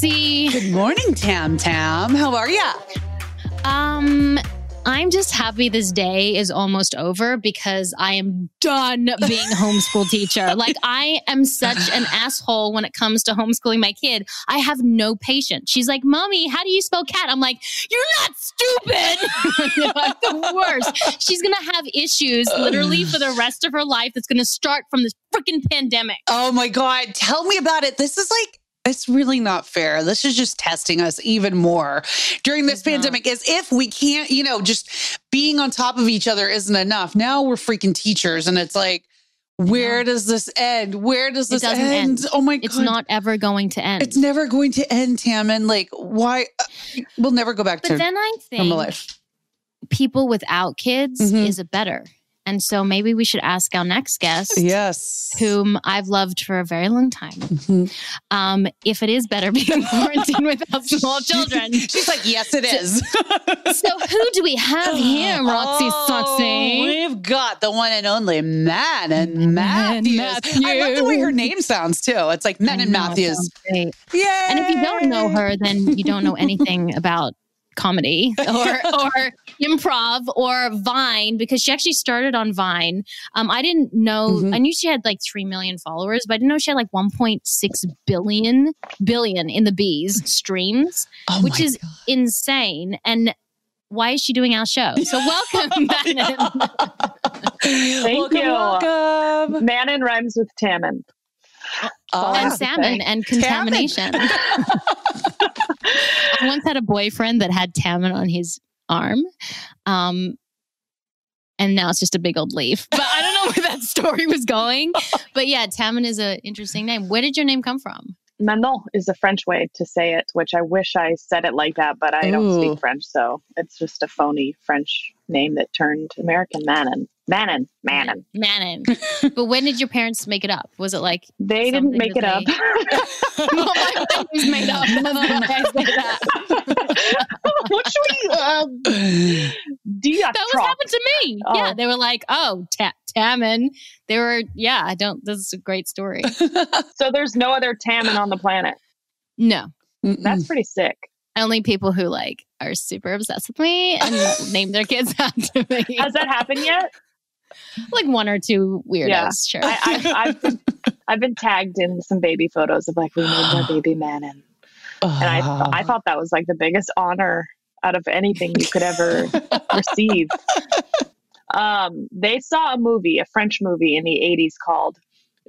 Good morning, Tam Tam. How are ya? Um, I'm just happy this day is almost over because I am done being a homeschool teacher. Like I am such an asshole when it comes to homeschooling my kid. I have no patience. She's like, "Mommy, how do you spell cat?" I'm like, "You're not stupid." like the worst. She's gonna have issues literally for the rest of her life. That's gonna start from this freaking pandemic. Oh my God. Tell me about it. This is like, it's really not fair. This is just testing us even more during this pandemic as if we can't, you know, just being on top of each other isn't enough. Now we're freaking teachers and it's like, where does this end? Where does this end? end. Oh my god. It's not ever going to end. It's never going to end, Tammin. Like, why? uh, We'll never go back to but to then I think normal life. people without kids Mhm. is a better. And so maybe we should ask our next guest, Yes. whom I've loved for a very long time, Mhm. um, if it is better being quarantined without small children. She's like, yes, it is. so who do we have here, Roxy Oh, Soxy? We've got the one and only Man and Man Matthews. I love the way her name sounds too. It's like Manon Mathews. Yeah. And if you don't know her, then you don't know anything about comedy or or improv or Vine because she actually started on Vine. Um, I didn't know. Mhm. I knew she had like three million followers, but I didn't know she had like 1.6 billion billion in the bees streams, Oh which is God. insane. And why is she doing our show? So welcome, Manon. welcome, you. welcome. Manon rhymes with Tammin. Ah. and salmon and contamination. I once had a boyfriend that had Tammin on his arm. Um, and now it's just a big old leaf. But I don't know where that story was going. But yeah, Tammin is an interesting name. Where did your name come from? Manon is the French way to say it, which I wish I said it like that, but I don't speak French, so it's just a phony French name that turned American. Manon. Manon. Manon. Manon. but when did your parents make it up? Was it like, They didn't make it that up. well, my family's made up? That's why I say that. what should we uh, That was happened to me. Oh. Yeah, they were like, "Oh, ta- Tammin." They were, yeah. I don't. This is a great story. So there's no other Tammin on the planet. No, Mm-mm. That's pretty sick. only people who like are super obsessed with me and name their kids after me. Has that happened yet? like one or two weirdos, Yeah. sure. I, I, I've, been, I've been tagged in some baby photos of like we named our baby Manon. And I, th- I thought that was like the biggest honor out of anything you could ever receive. Um, they saw a movie, a French movie in the 80s called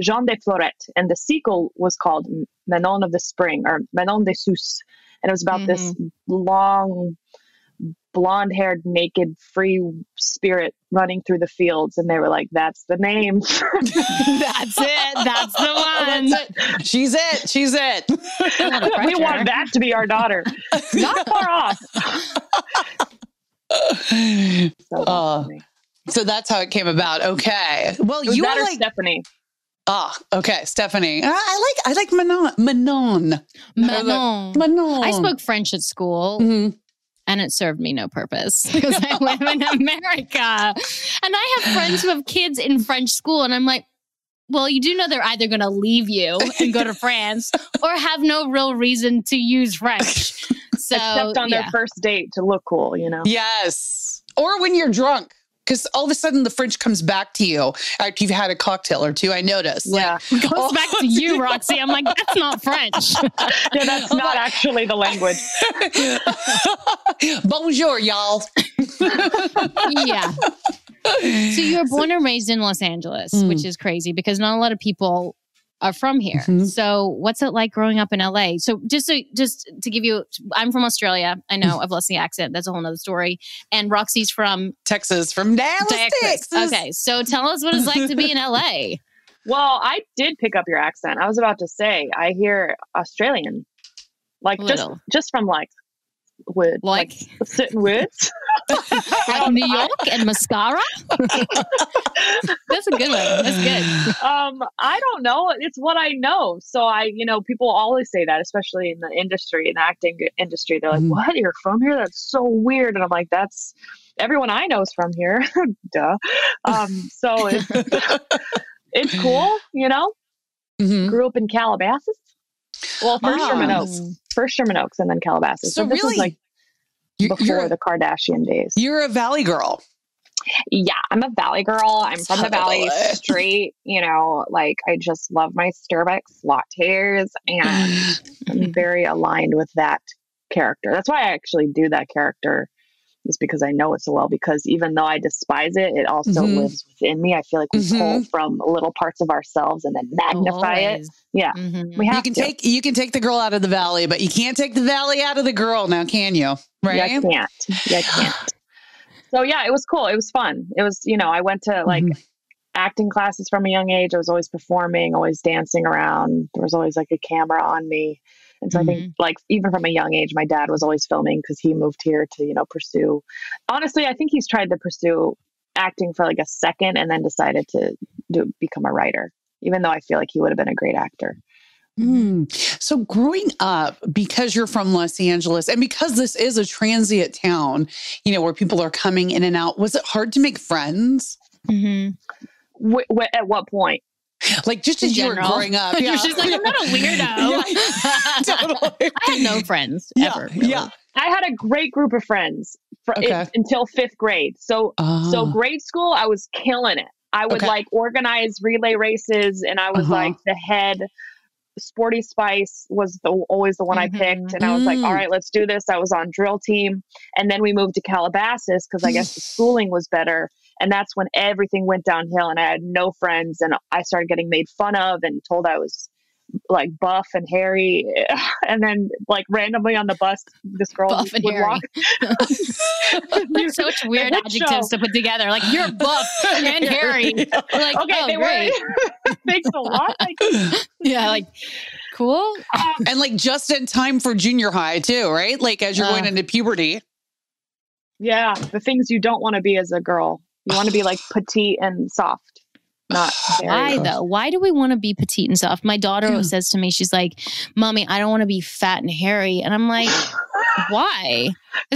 Jean de Florette, and the sequel was called Manon of the Spring or Manon des Sources. And it was about this mm-hmm. long, blonde haired, naked, free spirit running through the fields. And they were like, that's the name. That's it. That's the one. That's it. She's it. She's it. A lot of we want that to be our daughter. Not far off. So that's Oh. so that's how it came about. Okay. Well, you that are like Stephanie. Ah okay, Stephanie. I, I like I like Manon. Manon. Manon. Manon. I spoke French at school. Mhm. and it served me no purpose because I live in America. And I have friends who have kids in French school, and I'm like, well, you do know they're either going to leave you and go to France or have no real reason to use French. So, Except on yeah. their first date to look cool, you know? Yes. Or when you're drunk. Because all of a sudden the French comes back to you after you've had a cocktail or two. I noticed. Like, Yeah. It goes back to you, Roxy. I'm like, that's not French. Yeah, that's not actually the language. Bonjour, y'all. yeah. So you were born and raised in Los Angeles, Mm. which is crazy because not a lot of people are from here. Mhm. So what's it like growing up in LA? So just so just to give you I'm from Australia. I know I've lost the accent. That's a whole nother story. And Roxy's from Texas from Dallas, Texas. Texas. Okay. So tell us what it's like to be in LA. Well, I did pick up your accent. I was about to say, I hear Australian. Like just Little. just from like wood. Like, certain words. like New York and mascara. That's a good one. That's good. um, I don't know. It's what I know. So I, you know, people always say that, especially in the industry, in the acting industry. They're like, Mhm. "What? You're from here? That's so weird." And I'm like, "That's everyone I know is from here." Duh. Um, so it's, it's cool, you know. Mhm. Grew up in Calabasas. Well, first Ah. Sherman Oaks, first Sherman Oaks, and then Calabasas. So So, this really, is like before the Kardashian days. you're a valley girl. Yeah, I'm a Valley girl. I'm from the Valley, straight. You know, like I just love my Starbucks lattes, and I'm very aligned with that character. That's why I actually do that character, is because I know it so well. Because even though I despise it, it also Mhm. lives within me. I feel like we Mhm. pull from little parts of ourselves and then magnify it. Always. Yeah. Mhm. We have you can to. take you can take the girl out of the valley, but you can't take the valley out of the girl. Now, can you? Right? Yeah, I can't. Yeah, I can't. So yeah, it was cool. It was fun. It was, you know, I went to like Mhm. acting classes from a young age. I was always performing, always dancing around. There was always like a camera on me. And so I think like even from a young age, my dad was always filming because he moved here to, you know, pursue. Honestly, I think he's tried to pursue acting for like a second and then decided to do become a writer, even though I feel like he would have been a great actor. Mm. So, growing up, because you're from Los Angeles and because this is a transient town, you know, where people are coming in and out, was it hard to make friends? Mhm. Wh- wh- at what point? Like, just In as you were general. growing up. You're just like, I'm not a weirdo. Totally. I had no friends Yeah, ever. really. yeah. I had a great group of friends for Okay. it, until fifth grade. So so Ah. grade school, I was killing it. I would Okay. like organize relay races, and I was Uh-huh. like the head. Sporty Spice was the always the one I picked, and I was like, Mm. "All right, let's do this." I was on drill team, and then we moved to Calabasas because I guess the schooling was better, and that's when everything went downhill. And I had no friends, and I started getting made fun of and told I was like buff and hairy, and then like randomly on the bus, this girl Buff and would hairy. walk. There's such weird adjectives show. to put together. Like you're buff and hairy. Like, okay, oh, they great. were. Thanks a lot. Like, Yeah, like cool. and like just in time for junior high, too, right? Like, as you're Uh. going into puberty. yeah, the things you don't want to be as a girl. You want to be like petite and soft, not Why though? Why do we want to be petite and soft? My daughter Yeah. says to me, she's like, "Mommy, I don't want to be fat and hairy," and I'm like, "Why?"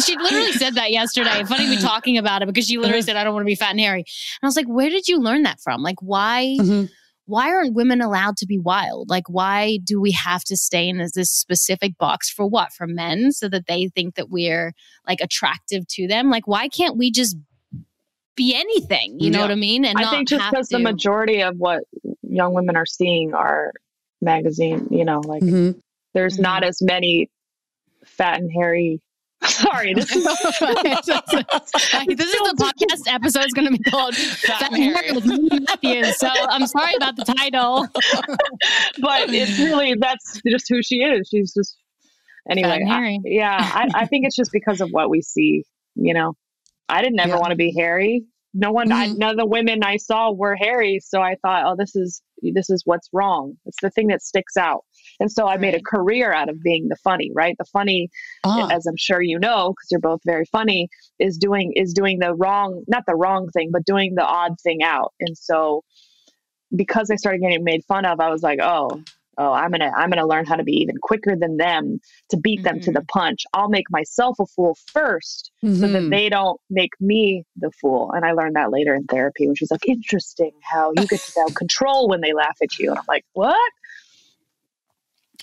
she literally said that yesterday. Funny me talking about it because she literally said, "I don't want to be fat and hairy," and I was like, "Where did you learn that from? Like, why?" Mhm. Why aren't women allowed to be wild? Like, why do we have to stay in this specific box for what? For men, so that they think that we're like attractive to them? Like, why can't we just be anything? You know Yeah. what I mean? And I not think just have because the majority of what young women are seeing are magazine, you know, like Mhm. there's Mhm. not as many fat and hairy. Sorry, this is this is the podcast episode is going to be called Fat Fat and and Hairy. Hairy with Mimi Matthews. So I'm sorry about the title. but it's really that's just who she is. She's just anyway. I- yeah, I, I think it's just because of what we see. You know, I didn't ever Yeah. want to be hairy. No one, I, Mhm. none of the women I saw were hairy, so I thought, oh, this is this is what's wrong. It's the thing that sticks out, and so I made a career out of being the funny. Right, the funny, Ah. as I'm sure you know, because you're both very funny, is doing is doing the wrong, not the wrong thing, but doing the odd thing out. And so, because I started getting made fun of, I was like, oh, oh, I'm gonna I'm gonna learn how to be even quicker than them to beat them to the punch. I'll make myself a fool first, so that Mhm. they don't make me the fool. And I learned that later in therapy when she's like, interesting how you get to now control when they laugh at you. And I'm like, what?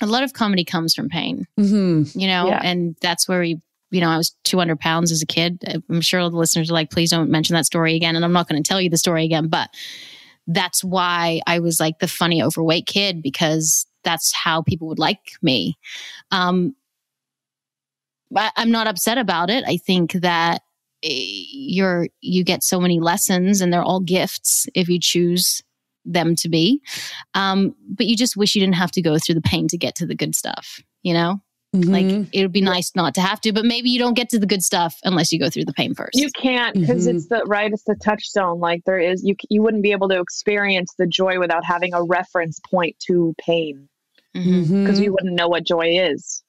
A lot of comedy comes from pain, Mhm. you know, Yeah. and that's where we, you know, I was 200 pounds as a kid. I'm sure all the listeners are like, please don't mention that story again. And I'm not going to tell you the story again, but that's why I was like the funny overweight kid because that's how people would like me. Um, but I'm not upset about it. I think that eh, you're you get so many lessons and they're all gifts if you choose them to be. Um, but you just wish you didn't have to go through the pain to get to the good stuff, you know? Like Mhm. it would be nice not to have to, but maybe you don't get to the good stuff unless you go through the pain first. You can't because Mhm. it's the right. It's the touchstone. Like there is, you you wouldn't be able to experience the joy without having a reference point to pain Mhm. Mhm. because you wouldn't know what joy is.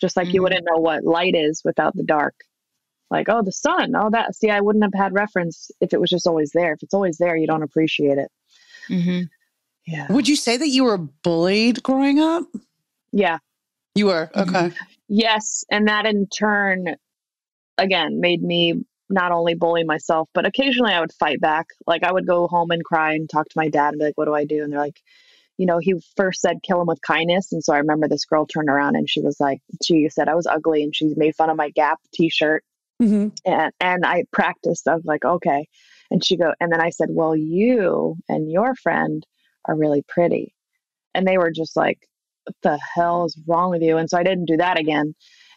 Just like you Mhm. wouldn't know what light is without the dark. Like oh, the sun. Oh, that. See, I wouldn't have had reference if it was just always there. If it's always there, you don't appreciate it. Mhm. Yeah. Would you say that you were bullied growing up? Yeah. You were. Mhm. Okay. Yes, and that in turn, again, made me not only bully myself, but occasionally I would fight back. Like I would go home and cry and talk to my dad and be like, "What do I do?" And they're like, you know, he first said kill him with kindness. And so I remember this girl turned around and she was like, she said I was ugly and she made fun of my Gap t shirt. Mm-hmm. And, and I practiced. I was like, okay. And she go, and then I said, well, you and your friend are really pretty. And they were just like, what the hell is wrong with you? And so I didn't do that again.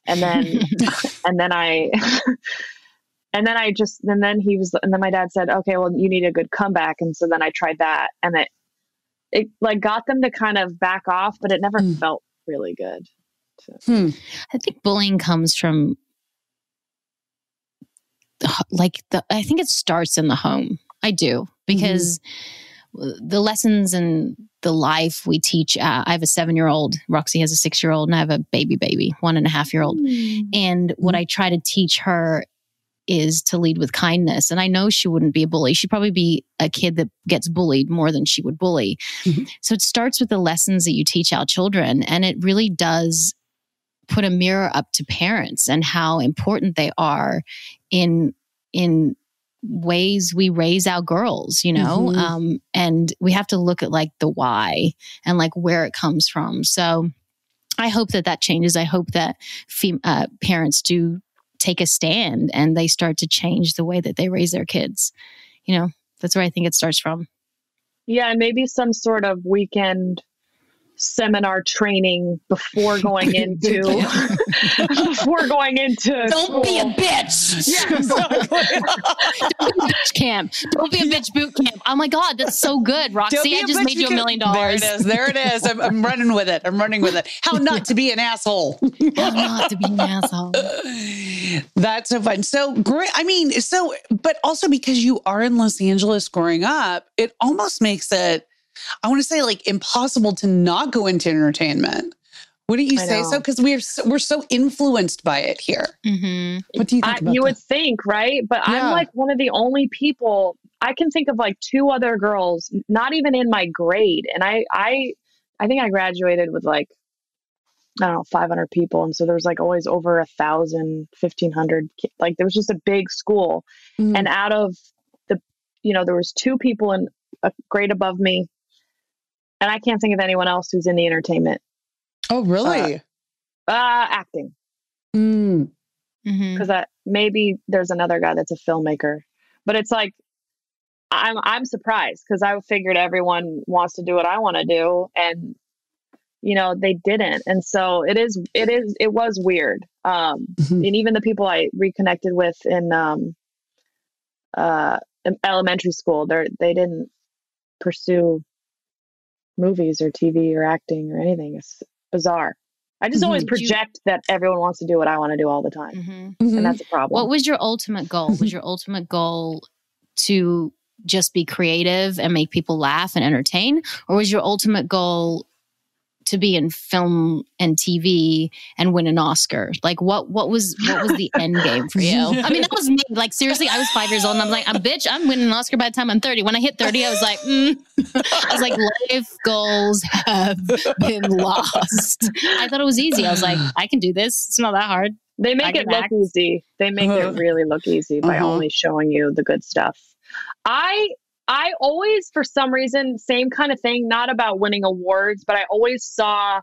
And then, and then I, and then I just, and then he was, and then my dad said, okay, well, you need a good comeback. And so then I tried that and it, it like got them to kind of back off, but it never mm. felt really good. Hmm. I think bullying comes from like the, I think it starts in the home. I do because mm-hmm. The lessons and the life we teach. Uh, I have a seven year old, Roxy has a six year old, and I have a baby baby, one and a half year old. Mm-hmm. And what mm-hmm. I try to teach her is to lead with kindness. And I know she wouldn't be a bully. She'd probably be a kid that gets bullied more than she would bully. Mm-hmm. So it starts with the lessons that you teach our children. And it really does put a mirror up to parents and how important they are in, in, ways we raise our girls you know mm-hmm. um, and we have to look at like the why and like where it comes from so I hope that that changes. I hope that fem- uh, parents do take a stand and they start to change the way that they raise their kids. You know, that's where I think it starts from. Yeah, and maybe some sort of weekend seminar training before going into before going into don't school. be a bitch. Yeah, exactly. don't be a bitch camp don't be a bitch boot camp. Oh my god that's so good roxy i just made you a million dollars there it is there it is. I'm, I'm, running with it. I'm running with it. How not to be an asshole. How not to be an asshole. That's so fun. So great i mean so but also because you are in los angeles growing up it almost makes it I want to say like impossible to not go into entertainment. Wouldn't you say so? Because we're so, we're so influenced by it here. Mm-hmm. What do you think? I, you that? would think, right? But yeah. I'm like one of the only people I can think of like two other girls, not even in my grade, and I I I think I graduated with like I don't know 500 people, and so there was like always over a thousand, fifteen hundred. Like there was just a big school, mm-hmm. and out of the you know there was two people in a grade above me and I can't think of anyone else who's in the entertainment. Oh, really? Uh, uh acting. Because mm. mm maybe there's another guy that's a filmmaker, but it's like I'm I'm surprised because I figured everyone wants to do what I want to do, and you know they didn't, and so it is it is it was weird. Um, mm-hmm. and even the people I reconnected with in um, uh, elementary school, they they didn't pursue movies or TV or acting or anything. It's bizarre. I just mm-hmm. always project you, that everyone wants to do what I want to do all the time. Mm-hmm. And that's a problem. What was your ultimate goal? was your ultimate goal to just be creative and make people laugh and entertain? Or was your ultimate goal to be in film and TV and win an Oscar? Like what what was what was the end game for you? I mean, that was me. Like seriously, I was five years old and I'm like, I'm bitch, I'm winning an Oscar by the time I'm 30. When I hit 30, I was like, mm. I was like, life goals have been lost. I thought it was easy. I was like, I can do this. It's not that hard. They make it look easy. They make uh-huh. it really look easy by uh-huh. only showing you the good stuff. I I always, for some reason, same kind of thing, not about winning awards, but I always saw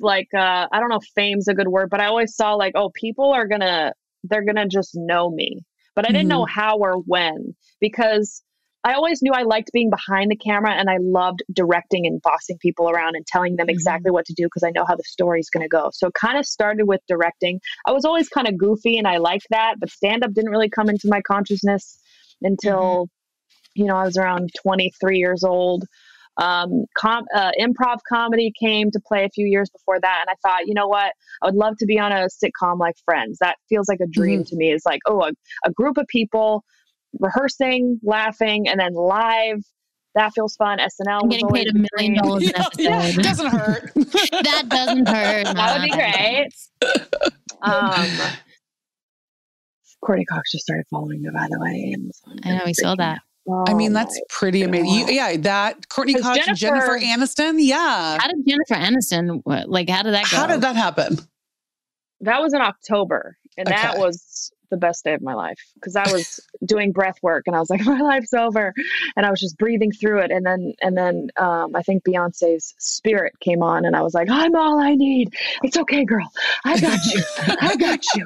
like, uh, I don't know if fame's a good word, but I always saw like, oh, people are gonna, they're gonna just know me. But I didn't mm-hmm. know how or when because I always knew I liked being behind the camera and I loved directing and bossing people around and telling them mm-hmm. exactly what to do because I know how the story's going to go. So it kind of started with directing. I was always kind of goofy and I liked that, but stand up didn't really come into my consciousness until you know, I was around 23 years old. Um, com- uh, improv comedy came to play a few years before that, and I thought, you know what, I would love to be on a sitcom like Friends. That feels like a dream mm-hmm. to me. It's like, oh, a, a group of people rehearsing, laughing, and then live that feels fun. SNL. I'm getting paid a million dollars an episode. Yeah, doesn't hurt. that doesn't hurt. That would be great. Um, Courteney Cox just started following me, by the way. I know we saw that. Oh, I mean, oh, that's pretty amazing. You, yeah, that Courteney Cox Jennifer, Jennifer Aniston. Yeah. How did Jennifer Aniston, like, how did that go? How did that happen? That was in October. And okay. that was the best day of my life because I was doing breath work and I was like, my life's over, and I was just breathing through it. And then and then um, I think Beyonce's Spirit came on, and I was like, I'm all I need. It's okay, girl. I got you. I got you.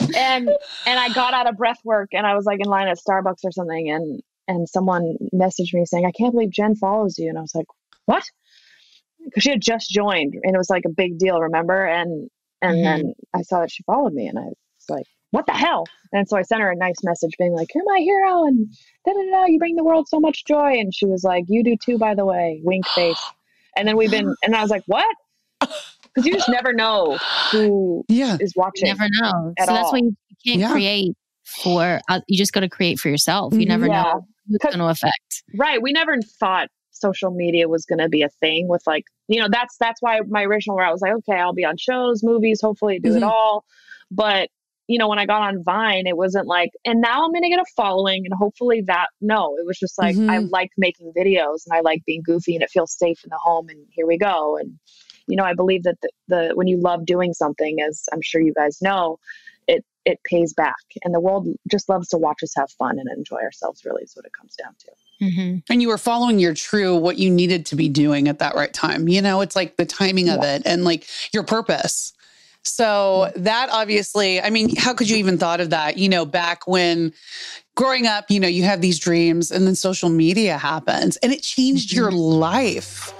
and and I got out of breath work and I was like in line at Starbucks or something, and and someone messaged me saying, I can't believe Jen follows you, and I was like, what? Because she had just joined, and it was like a big deal, remember? And and mm-hmm. then I saw that she followed me, and I was like, what the hell? And so I sent her a nice message being like, You're my hero and da da da, you bring the world so much joy. And she was like, You do too, by the way, wink face. And then we've been, and I was like, What? Because you just never know who yeah. is watching. You never know. so that's why you can't yeah. create for, uh, you just got to create for yourself. You never yeah. know who's going to affect. Right. We never thought social media was going to be a thing with like, you know, that's, that's why my original route was like, okay, I'll be on shows, movies, hopefully do mm-hmm. it all. But you know, when I got on Vine, it wasn't like, and now I'm going to get a following and hopefully that. No, it was just like, mm-hmm. I like making videos and I like being goofy and it feels safe in the home and here we go. And, you know, I believe that the, the when you love doing something, as I'm sure you guys know, it, it pays back and the world just loves to watch us have fun and enjoy ourselves really is what it comes down to. Mm-hmm. And you were following your true, what you needed to be doing at that right time. You know, it's like the timing of yeah. it and like your purpose. So that obviously, I mean, how could you even thought of that? You know, back when growing up, you know, you have these dreams and then social media happens and it changed mm-hmm. your life.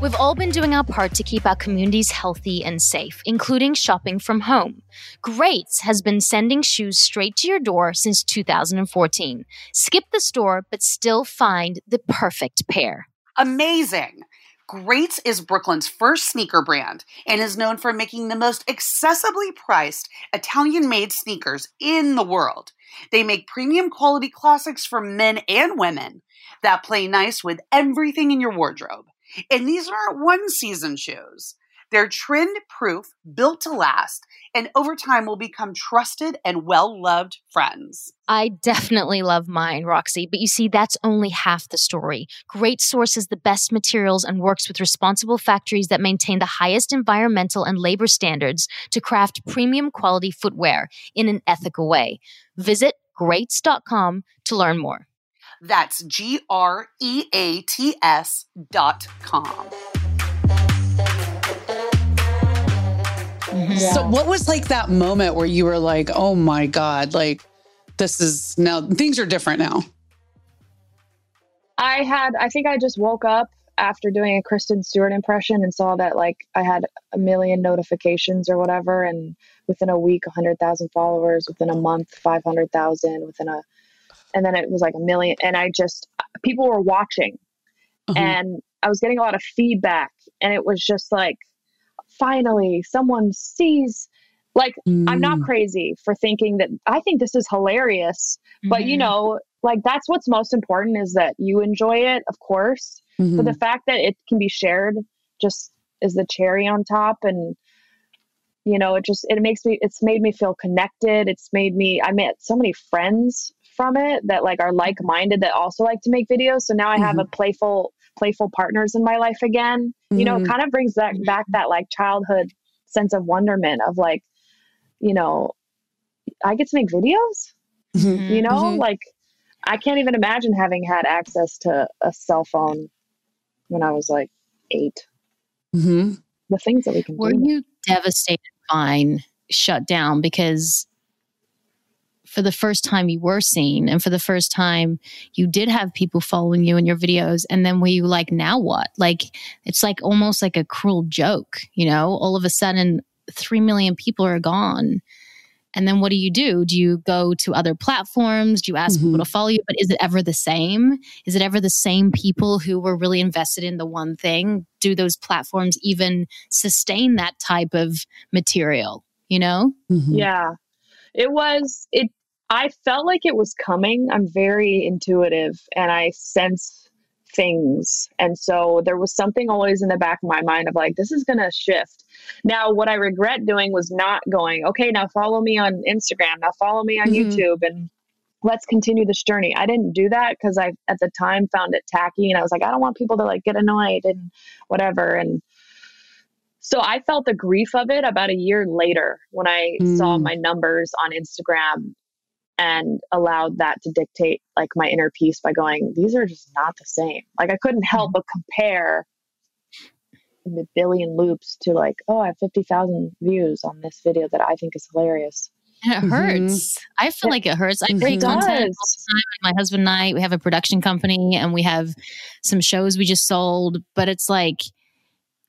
We've all been doing our part to keep our communities healthy and safe, including shopping from home. Greats has been sending shoes straight to your door since 2014. Skip the store, but still find the perfect pair. Amazing. Greats is Brooklyn's first sneaker brand and is known for making the most accessibly priced Italian made sneakers in the world. They make premium quality classics for men and women that play nice with everything in your wardrobe. And these aren't one season shoes. They're trend proof, built to last, and over time will become trusted and well loved friends. I definitely love mine, Roxy, but you see, that's only half the story. Greats sources the best materials and works with responsible factories that maintain the highest environmental and labor standards to craft premium quality footwear in an ethical way. Visit greats.com to learn more. That's G R E A T S dot com. Yeah. So, what was like that moment where you were like, oh my God, like this is now things are different now? I had, I think I just woke up after doing a Kristen Stewart impression and saw that like I had a million notifications or whatever. And within a week, 100,000 followers, within a month, 500,000, within a, and then it was like a million. And I just, people were watching uh-huh. and I was getting a lot of feedback. And it was just like, finally someone sees like mm. i'm not mm. crazy for thinking that i think this is hilarious mm-hmm. but you mm-hmm. know like that's what's most important is that you enjoy it of course mm-hmm. but the fact that it can be shared just is the cherry on top and you know it just it makes me it's made me feel connected it's made me i met so many friends from it that like are like-minded that also like to make videos so now i have mm-hmm. a playful playful partners in my life again. Mm-hmm. You know, mm-hmm. kind of brings that back that like childhood sense of wonderment of like, you know, I get to make videos. Mm-hmm. You know, mm-hmm. like I can't even imagine having had access to a cell phone when I was like 8 mm-hmm. The things that we can Were do. you devastated Vine shut down because for the first time you were seen and for the first time you did have people following you in your videos. And then were you like now what? Like it's like almost like a cruel joke you know? All of a sudden 3 million people are gone. And then what do you do? Do you go to other platforms? Do you ask mm-hmm. people to follow you? But is it ever the same? Is it ever the same people who were really invested in the one thing? Do those platforms even sustain that type of material you know? Mm-hmm. yeah. It was it I felt like it was coming. I'm very intuitive and I sense things. And so there was something always in the back of my mind of like, this is going to shift. Now, what I regret doing was not going, okay, now follow me on Instagram, now follow me on mm-hmm. YouTube, and let's continue this journey. I didn't do that because I, at the time, found it tacky. And I was like, I don't want people to like get annoyed and whatever. And So I felt the grief of it about a year later when I mm. saw my numbers on Instagram and allowed that to dictate like my inner peace by going, these are just not the same. Like I couldn't help but compare the billion loops to like, oh, I have 50,000 views on this video that I think is hilarious. And it hurts. Mm-hmm. I feel like it hurts. I create content all the time. My husband and I, we have a production company and we have some shows we just sold. But it's like,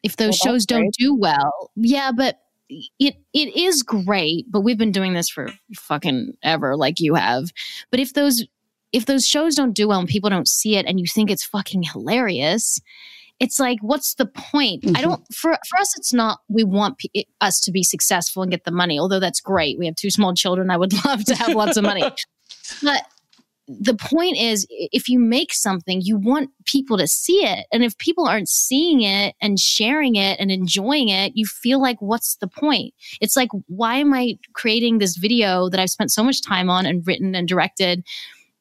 if those well, shows don't do well, yeah, but it it is great. But we've been doing this for fucking ever, like you have. But if those if those shows don't do well and people don't see it, and you think it's fucking hilarious, it's like what's the point mm-hmm. i don't for for us it's not we want p- us to be successful and get the money although that's great we have two small children i would love to have lots of money but the point is if you make something you want people to see it. And if people aren't seeing it and sharing it and enjoying it you feel like what's the point? It's like why am i creating this video that i've spent so much time on and written and directed?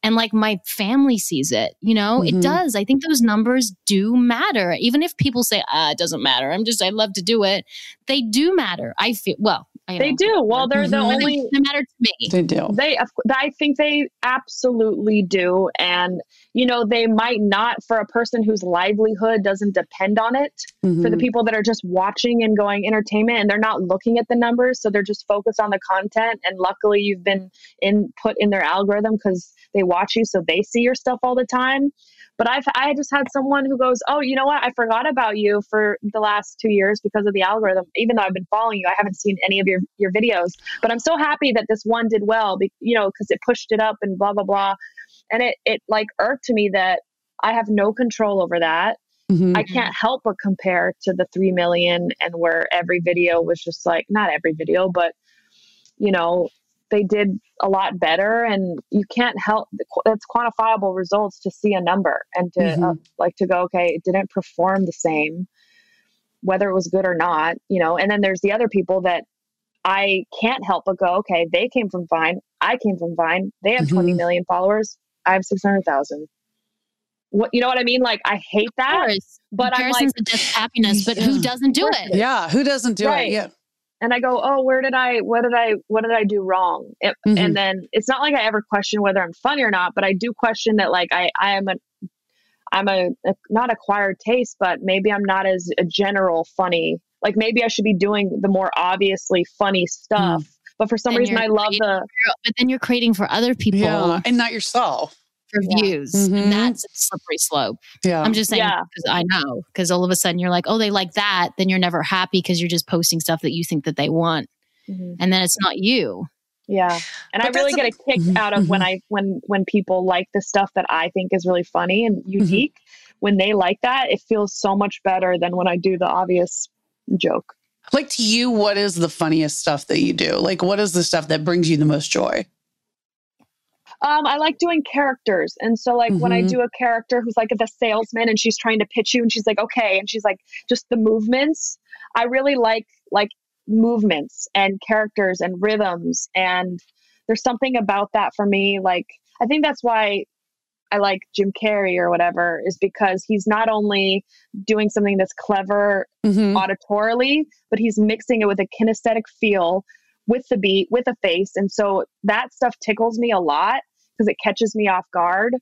And like my family sees it you know? Mm-hmm. it does. I think those numbers do matter. Even if people say ah it doesn't matter. I'm just i love to do it. They do matter i feel well they do. Well, they're the mm-hmm. only. They matter to me. They do. They, I think they absolutely do, and you know, they might not for a person whose livelihood doesn't depend on it. Mm-hmm. For the mm-hmm. people that are just watching and going entertainment, and they're not looking at the numbers, so they're just focused on the content. And luckily, you've been in put in their algorithm because they watch you, so they see your stuff all the time. But I've I just had someone who goes, "Oh, you know what? I forgot about you for the last two years because of the algorithm. Even though I've been following you, I haven't seen any of your your videos. But I'm so happy that this one did well, you know, because it pushed it up and blah blah blah. And it it like irked to me that I have no control over that. Mm-hmm. I can't help but compare to the 3 million and where every video was just like, not every video, but, you know, they did a lot better and you can't help it's quantifiable results to see a number and to mm-hmm. uh, like to go okay it didn't perform the same whether it was good or not you know? And then there's the other people that i can't help but go okay they came from vine i came from vine they have mm-hmm. 20 million followers i have 600000 what you know what i mean? Like i hate that but i'm like just happiness but who doesn't do it? yeah who doesn't do right. it yeah and I go, oh, where did I, what did I, what did I do wrong? It, mm-hmm. And then it's not like I ever question whether I'm funny or not, but I do question that like I, I am a, I'm a, a not acquired taste, but maybe I'm not as a general funny. Like maybe I should be doing the more obviously funny stuff. Mm. But for some reason, I love the. But then you're creating for other people, yeah, and not yourself for yeah. views. Mm-hmm. And that's a slippery slope. Yeah. I'm just saying because yeah. I know. Because all of a sudden you're like, oh, they like that. Then you're never happy because you're just posting stuff that you think that they want. Mm-hmm. And then it's not you. Yeah. And but I really get a, kick mm-hmm. out of when mm-hmm. I when when people like the stuff that I think is really funny and mm-hmm. unique. When they like that, it feels so much better than when I do the obvious joke. Like to you, what is the funniest stuff that you do? Like what is the stuff that brings you the most joy? Um, I like doing characters. And so, like, mm-hmm. when I mm-hmm. do a character who's like the salesman and she's trying to pitch you and she's like, okay. And she's like, just the movements. I really like, like, movements and characters and rhythms. And there's something about that for me. Like, I think that's why I like Jim Carrey or whatever, is because he's not only doing something that's clever mm-hmm. auditorily, but he's mixing it with a kinesthetic feel with the beat, with a face. And so that stuff tickles me a lot because it catches me off guard.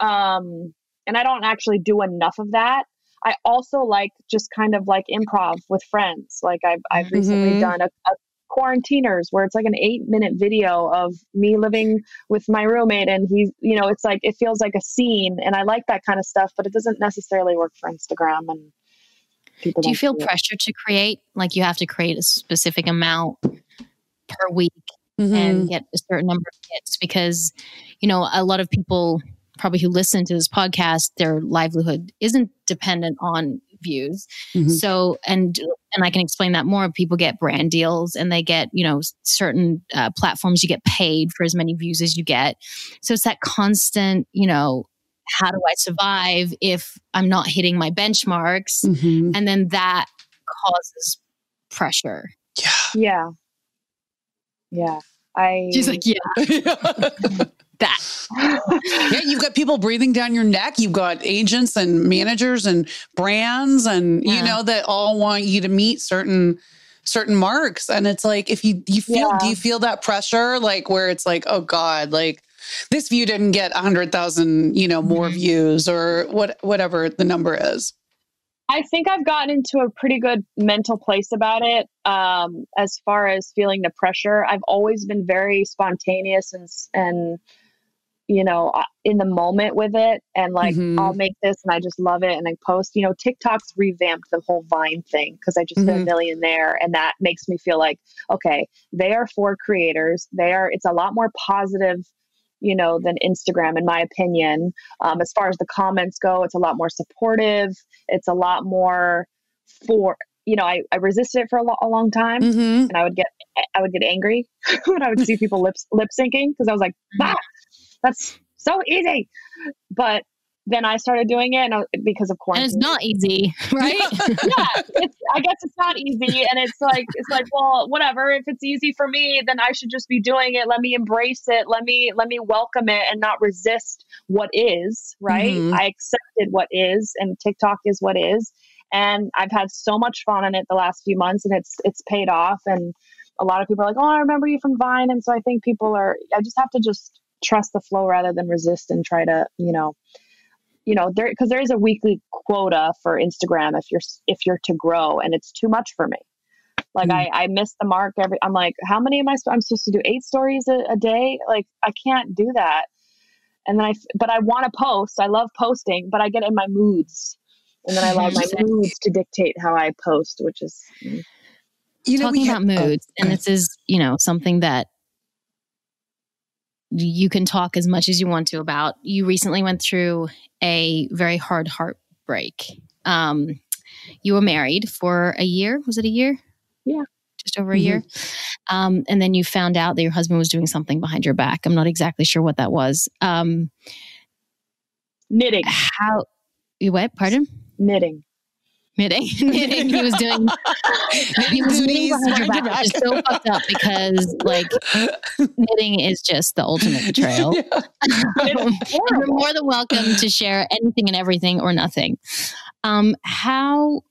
Um, and I don't actually do enough of that. I also like just kind of like improv with friends. Like I've, I've mm-hmm. recently done a, a quarantiners where it's like an eight minute video of me living with my roommate and he's you know it's like it feels like a scene and i like that kind of stuff but it doesn't necessarily work for instagram and people do you feel pressure to create like you have to create a specific amount per week mm-hmm. and get a certain number of hits because, you know, a lot of people probably who listen to this podcast, their livelihood isn't dependent on views. Mm-hmm. So, and and I can explain that more. People get brand deals, and they get you know certain uh, platforms. You get paid for as many views as you get. So it's that constant, you know. How do I survive if I'm not hitting my benchmarks? Mm-hmm. And then that causes pressure. Yeah. Yeah. Yeah. I She's like, yeah. that. yeah, you've got people breathing down your neck. You've got agents and managers and brands, and yeah. you know that all want you to meet certain certain marks. And it's like, if you you feel, yeah. do you feel that pressure, like where it's like, oh God, like this view didn't get a hundred thousand, you know, more mm-hmm. views or what whatever the number is. I think I've gotten into a pretty good mental place about it. Um, as far as feeling the pressure, I've always been very spontaneous and and you know uh, in the moment with it, and like mm-hmm. I'll make this and I just love it and I post. You know, TikTok's revamped the whole Vine thing because I just mm-hmm. a million there, and that makes me feel like okay, they are for creators. They are. It's a lot more positive you know, than Instagram, in my opinion. Um, as far as the comments go, it's a lot more supportive. It's a lot more for, you know, I, I resisted it for a, lo- a long time mm-hmm. and I would get, I would get angry when I would see people lip, lip syncing because I was like, ah, that's so easy. But then I started doing it and I, because of course And it's not easy, right? yeah, it's. I guess it's not easy, and it's like it's like well, whatever. If it's easy for me, then I should just be doing it. Let me embrace it. Let me let me welcome it and not resist what is. Right? Mm-hmm. I accepted what is, and TikTok is what is, and I've had so much fun in it the last few months, and it's it's paid off. And a lot of people are like, "Oh, I remember you from Vine," and so I think people are. I just have to just trust the flow rather than resist and try to, you know you know there because there is a weekly quota for instagram if you're if you're to grow and it's too much for me. Like mm. I, I miss the mark every i'm like how many am i i'm supposed to do eight stories a, a day? Like i can't do that. And then i but i want to post. I love posting but i get in my moods. And then i allow my moods to dictate how i post which is mm. you know talking about have, moods and this is you know something that you can talk as much as you want to about. You recently went through a very hard heartbreak. Um, you were married for a year. Was it a year? Yeah. Just over a mm-hmm. year. Um, and then you found out that your husband was doing something behind your back. I'm not exactly sure what that was. Um, knitting. How, you what? Pardon? Knitting knitting. knitting. He was doing he was knitting behind your back, which is so fucked up because like knitting is just the ultimate betrayal. Yeah. um, you're more than welcome to share anything and everything or nothing. Um, how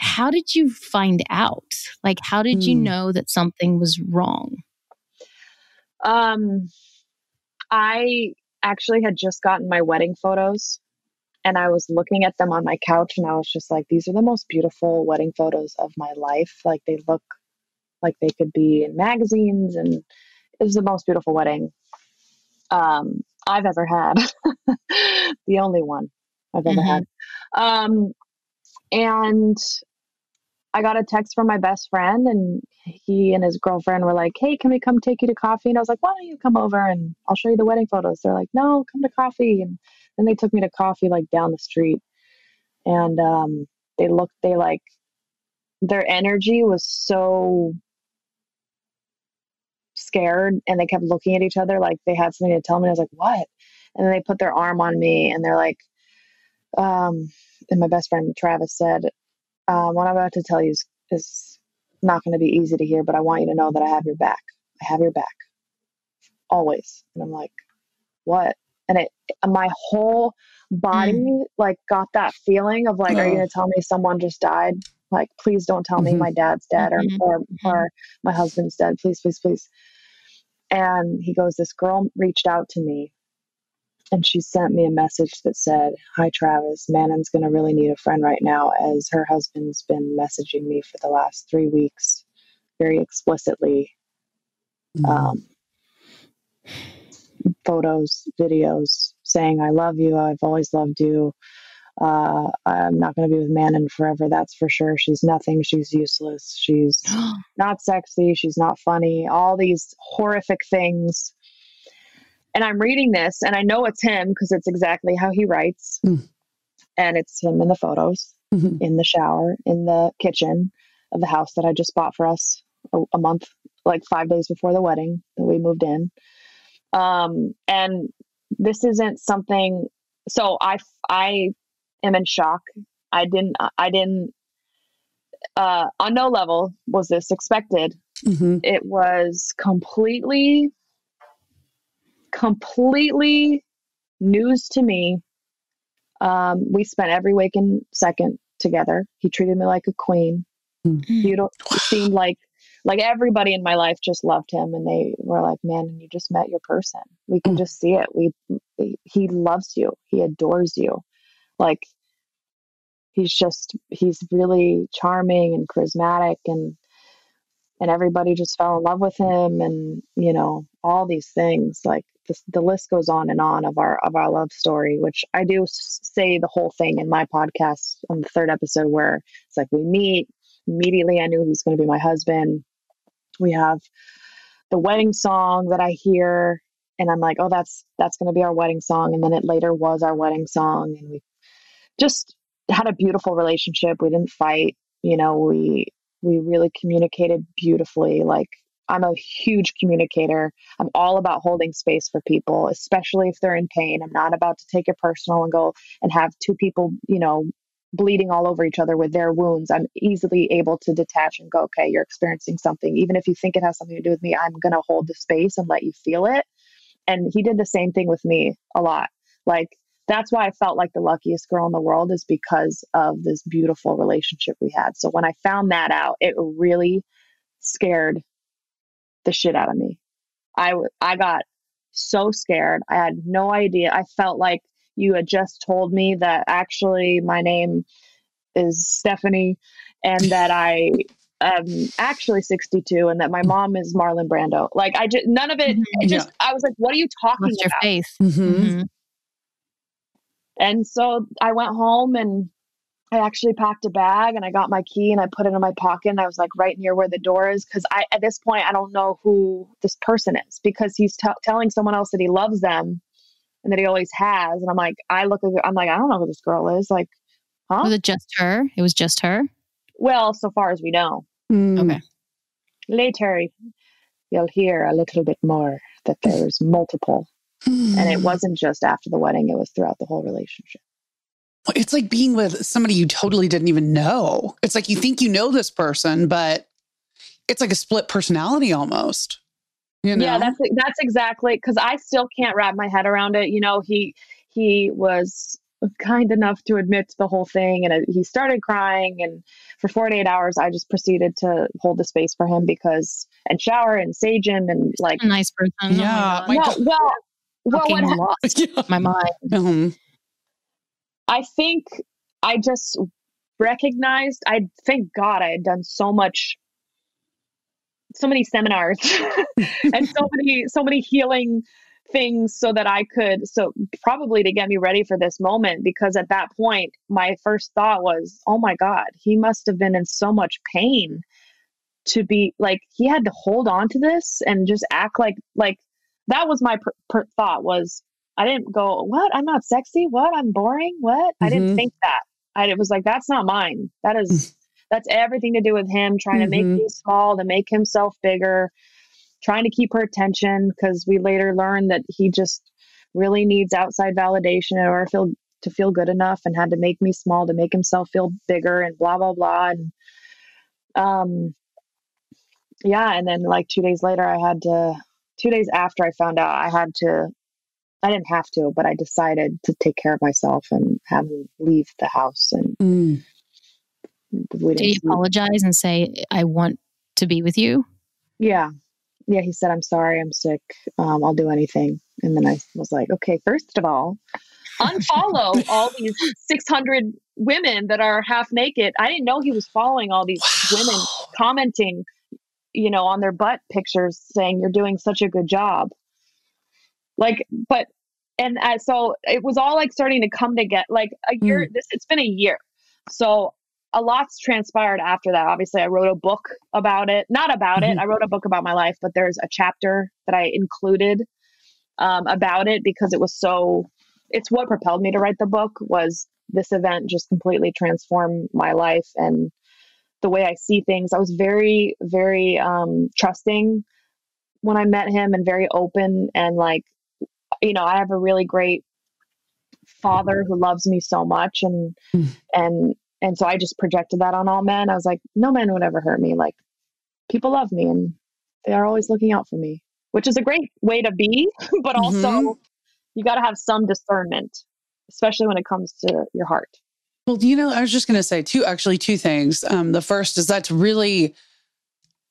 how did you find out? Like, how did you hmm. know that something was wrong? Um, I actually had just gotten my wedding photos and I was looking at them on my couch and I was just like, these are the most beautiful wedding photos of my life. Like they look like they could be in magazines and it was the most beautiful wedding um, I've ever had. the only one I've ever mm-hmm. had. Um, and I got a text from my best friend, and he and his girlfriend were like, Hey, can we come take you to coffee? And I was like, Why don't you come over and I'll show you the wedding photos? They're like, No, come to coffee. And then they took me to coffee like down the street, and um, they looked. They like their energy was so scared, and they kept looking at each other like they had something to tell me. I was like, "What?" And then they put their arm on me, and they're like, um, and my best friend Travis said, um, "What I'm about to tell you is, is not going to be easy to hear, but I want you to know that I have your back. I have your back, always." And I'm like, "What?" and it my whole body mm. like got that feeling of like oh. are you going to tell me someone just died like please don't tell mm-hmm. me my dad's dead or, mm-hmm. or mm-hmm. or my husband's dead please please please and he goes this girl reached out to me and she sent me a message that said hi travis manon's going to really need a friend right now as her husband's been messaging me for the last three weeks very explicitly mm. um, photos, videos saying, I love you. I've always loved you. Uh, I'm not going to be with Manon forever. That's for sure. She's nothing. She's useless. She's not sexy. She's not funny. All these horrific things. And I'm reading this and I know it's him because it's exactly how he writes. Mm. And it's him in the photos, mm-hmm. in the shower, in the kitchen of the house that I just bought for us a, a month, like five days before the wedding that we moved in. Um, and this isn't something. So I I am in shock. I didn't I didn't uh, on no level was this expected. Mm-hmm. It was completely completely news to me. Um, we spent every waking second together. He treated me like a queen. Mm. You don't seem like like everybody in my life just loved him and they were like man you just met your person. We can mm. just see it. We he loves you. He adores you. Like he's just he's really charming and charismatic and and everybody just fell in love with him and you know all these things. Like this, the list goes on and on of our of our love story which i do say the whole thing in my podcast on the third episode where it's like we meet. Immediately i knew he was going to be my husband we have the wedding song that i hear and i'm like oh that's that's going to be our wedding song and then it later was our wedding song and we just had a beautiful relationship. We didn't fight you know we we really communicated beautifully like i'm a huge communicator. I'm all about holding space for people especially if they're in pain. I'm not about to take it personal and go and have two people you know bleeding all over each other with their wounds i'm easily able to detach and go okay you're experiencing something even if you think it has something to do with me i'm going to hold the space and let you feel it and he did the same thing with me a lot like that's why I felt like the luckiest girl in the world is because of this beautiful relationship we had. So when I found that out, it really scared the shit out of me. I I got so scared. I had no idea. I felt like you had just told me that actually my name is Stephanie and that I am actually 62 and that my mom is Marlon Brando. Like I just none of it, it mm-hmm. just I was like what are you talking What's about? Your face. Mm-hmm. Mm-hmm. And so I went home and I actually packed a bag and I got my key and I put it in my pocket and I was like right near where the door is because I at this point I don't know who this person is because he's t- telling someone else that he loves them and that he always has and I'm like I look at I'm like I don't know who this girl is like huh was it just her it was just her well so far as we know mm. okay later you'll hear a little bit more that there's multiple and it wasn't just after the wedding, it was throughout the whole relationship. It's like being with somebody you totally didn't even know. It's like you think you know this person, but it's like a split personality almost. You know? Yeah, that's that's exactly because I still can't wrap my head around it. You know, he he was kind enough to admit to the whole thing and he started crying and for 48 hours i just proceeded to hold the space for him because and shower and sage him and like a nice person oh yeah oh well, well well, what lost yeah. my mind. Mm-hmm. I think I just recognized. I thank God I had done so much, so many seminars, and so many, so many healing things so that I could so probably to get me ready for this moment because at that point my first thought was oh my god he must have been in so much pain to be like he had to hold on to this and just act like like that was my per- per- thought was I didn't go, what? I'm not sexy. What? I'm boring. What? Mm-hmm. I didn't mm-hmm. think that. I it was like, that's not mine. That is. that's everything to do with him trying mm-hmm. to make mm-hmm. me small, to make himself bigger, trying to keep her attention. Cause we later learned that he just really needs outside validation in order to feel, to feel good enough and had to make me small to make himself feel bigger and blah, blah, blah. And, um, yeah. And then like two days later, I had to, two days after I found out, I had to, I didn't have to, but I decided to take care of myself and have him leave the house. And mm. Did he apologize and say, I want to be with you? Yeah. Yeah. He said, I'm sorry, I'm sick. Um, I'll do anything. And then I was like, okay, first of all, unfollow all these 600 women that are half naked. I didn't know he was following all these wow. women commenting you know, on their butt pictures saying you're doing such a good job. Like, but, and uh, so it was all like starting to come together. Like a year, mm. this, it's been a year. So a lot's transpired after that. Obviously, I wrote a book about it. Not about mm-hmm. it. I wrote a book about my life, but there's a chapter that I included um, about it because it was so. It's what propelled me to write the book. Was this event just completely transformed my life and the way I see things. I was very, very um, trusting when I met him and very open and like, you know, I have a really great father who loves me so much and mm. and and so I just projected that on all men. I was like, no man would ever hurt me. Like people love me and they are always looking out for me which is a great way to be, but also mm-hmm. you got to have some discernment, especially when it comes to your heart. Well, you know, I was just going to say two, actually, two things. Um, the first is that's really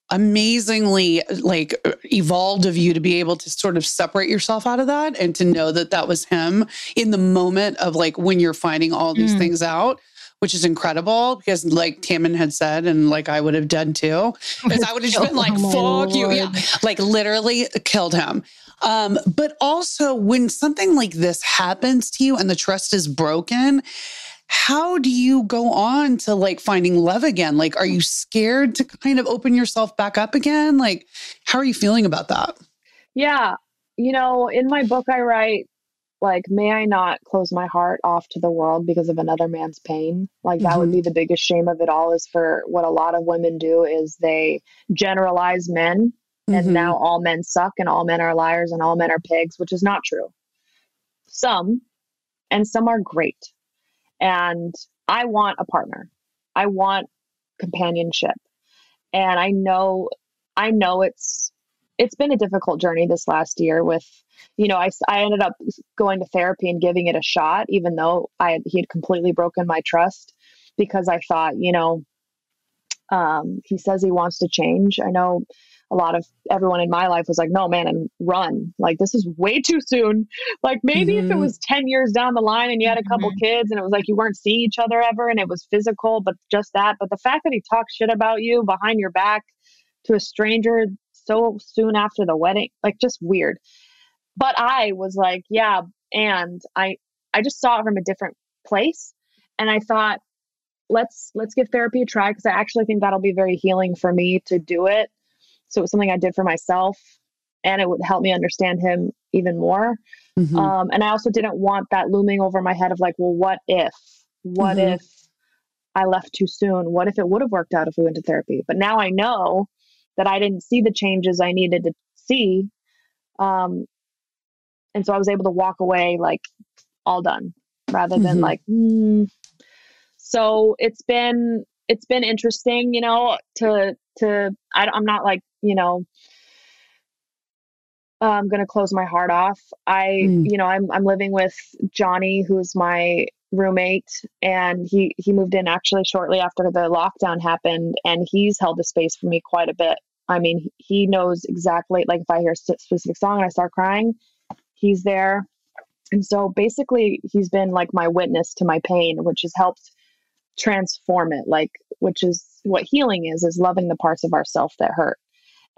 amazingly like evolved of you to be able to sort of separate yourself out of that and to know that that was him in the moment of like when you're finding all these mm. things out which is incredible because like Tammin had said, and like I would have done too, because I would have just been like, oh fuck you. Yeah. Like literally killed him. Um, but also when something like this happens to you and the trust is broken, how do you go on to like finding love again? Like, are you scared to kind of open yourself back up again? Like, how are you feeling about that? Yeah. You know, in my book, I write, like, may I not close my heart off to the world because of another man's pain? Like, that mm-hmm. would be the biggest shame of it all is for what a lot of women do is they generalize men mm-hmm. and now all men suck and all men are liars and all men are pigs, which is not true. Some, and some are great and I want a partner. I want companionship. And I know I know it's it's been a difficult journey this last year with you know I, I ended up going to therapy and giving it a shot even though I he had completely broken my trust because I thought you know um, he says he wants to change I know a lot of everyone in my life was like, no, man, and run. Like, this is way too soon. Like, maybe mm-hmm. if it mm-hmm. was 10 years down the line and you had a couple mm-hmm. kids and it was like you weren't seeing each other ever and it was physical, but just that. But the fact that he talks shit about you behind your back to a stranger so soon after the wedding, like, just weird. But I was like, yeah. And I, I just saw it from a different place. And I thought, let's let's give therapy a try because I actually think that'll be very healing for me to do it so it was something I did for myself and it would help me understand him even more. Mm-hmm. Um, and I also didn't want that looming over my head of like, well, what if? What mm-hmm. if I left too soon? What if it would have worked out if we went to therapy? But now I know that I didn't see the changes I needed to see. Um, and so I was able to walk away like all done rather than mm-hmm. like, mm. so it's been, it's been interesting, you know, to, to, I, I'm not like you know, I'm going to close my heart off. I, mm. you know, I'm, I'm living with Johnny, who's my roommate and he, he moved in actually shortly after the lockdown happened and he's held the space for me quite a bit. I mean, he knows exactly, like if I hear a specific song and I start crying, he's there. And so basically he's been like my witness to my pain, which has helped transform it, like, which is what healing is, is loving the parts of ourself that hurt.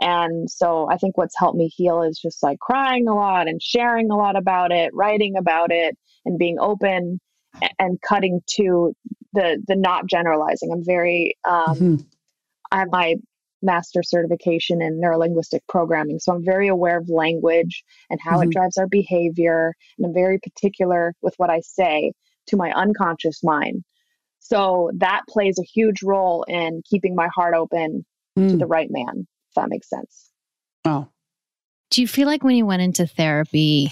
And so I think what's helped me heal is just like crying a lot and sharing a lot about it, writing about it, and being open and cutting to the the not generalizing. I'm very um, mm-hmm. I have my master certification in neurolinguistic programming, so I'm very aware of language and how mm-hmm. it drives our behavior, and I'm very particular with what I say to my unconscious mind. So that plays a huge role in keeping my heart open mm. to the right man if that makes sense. Oh. Do you feel like when you went into therapy,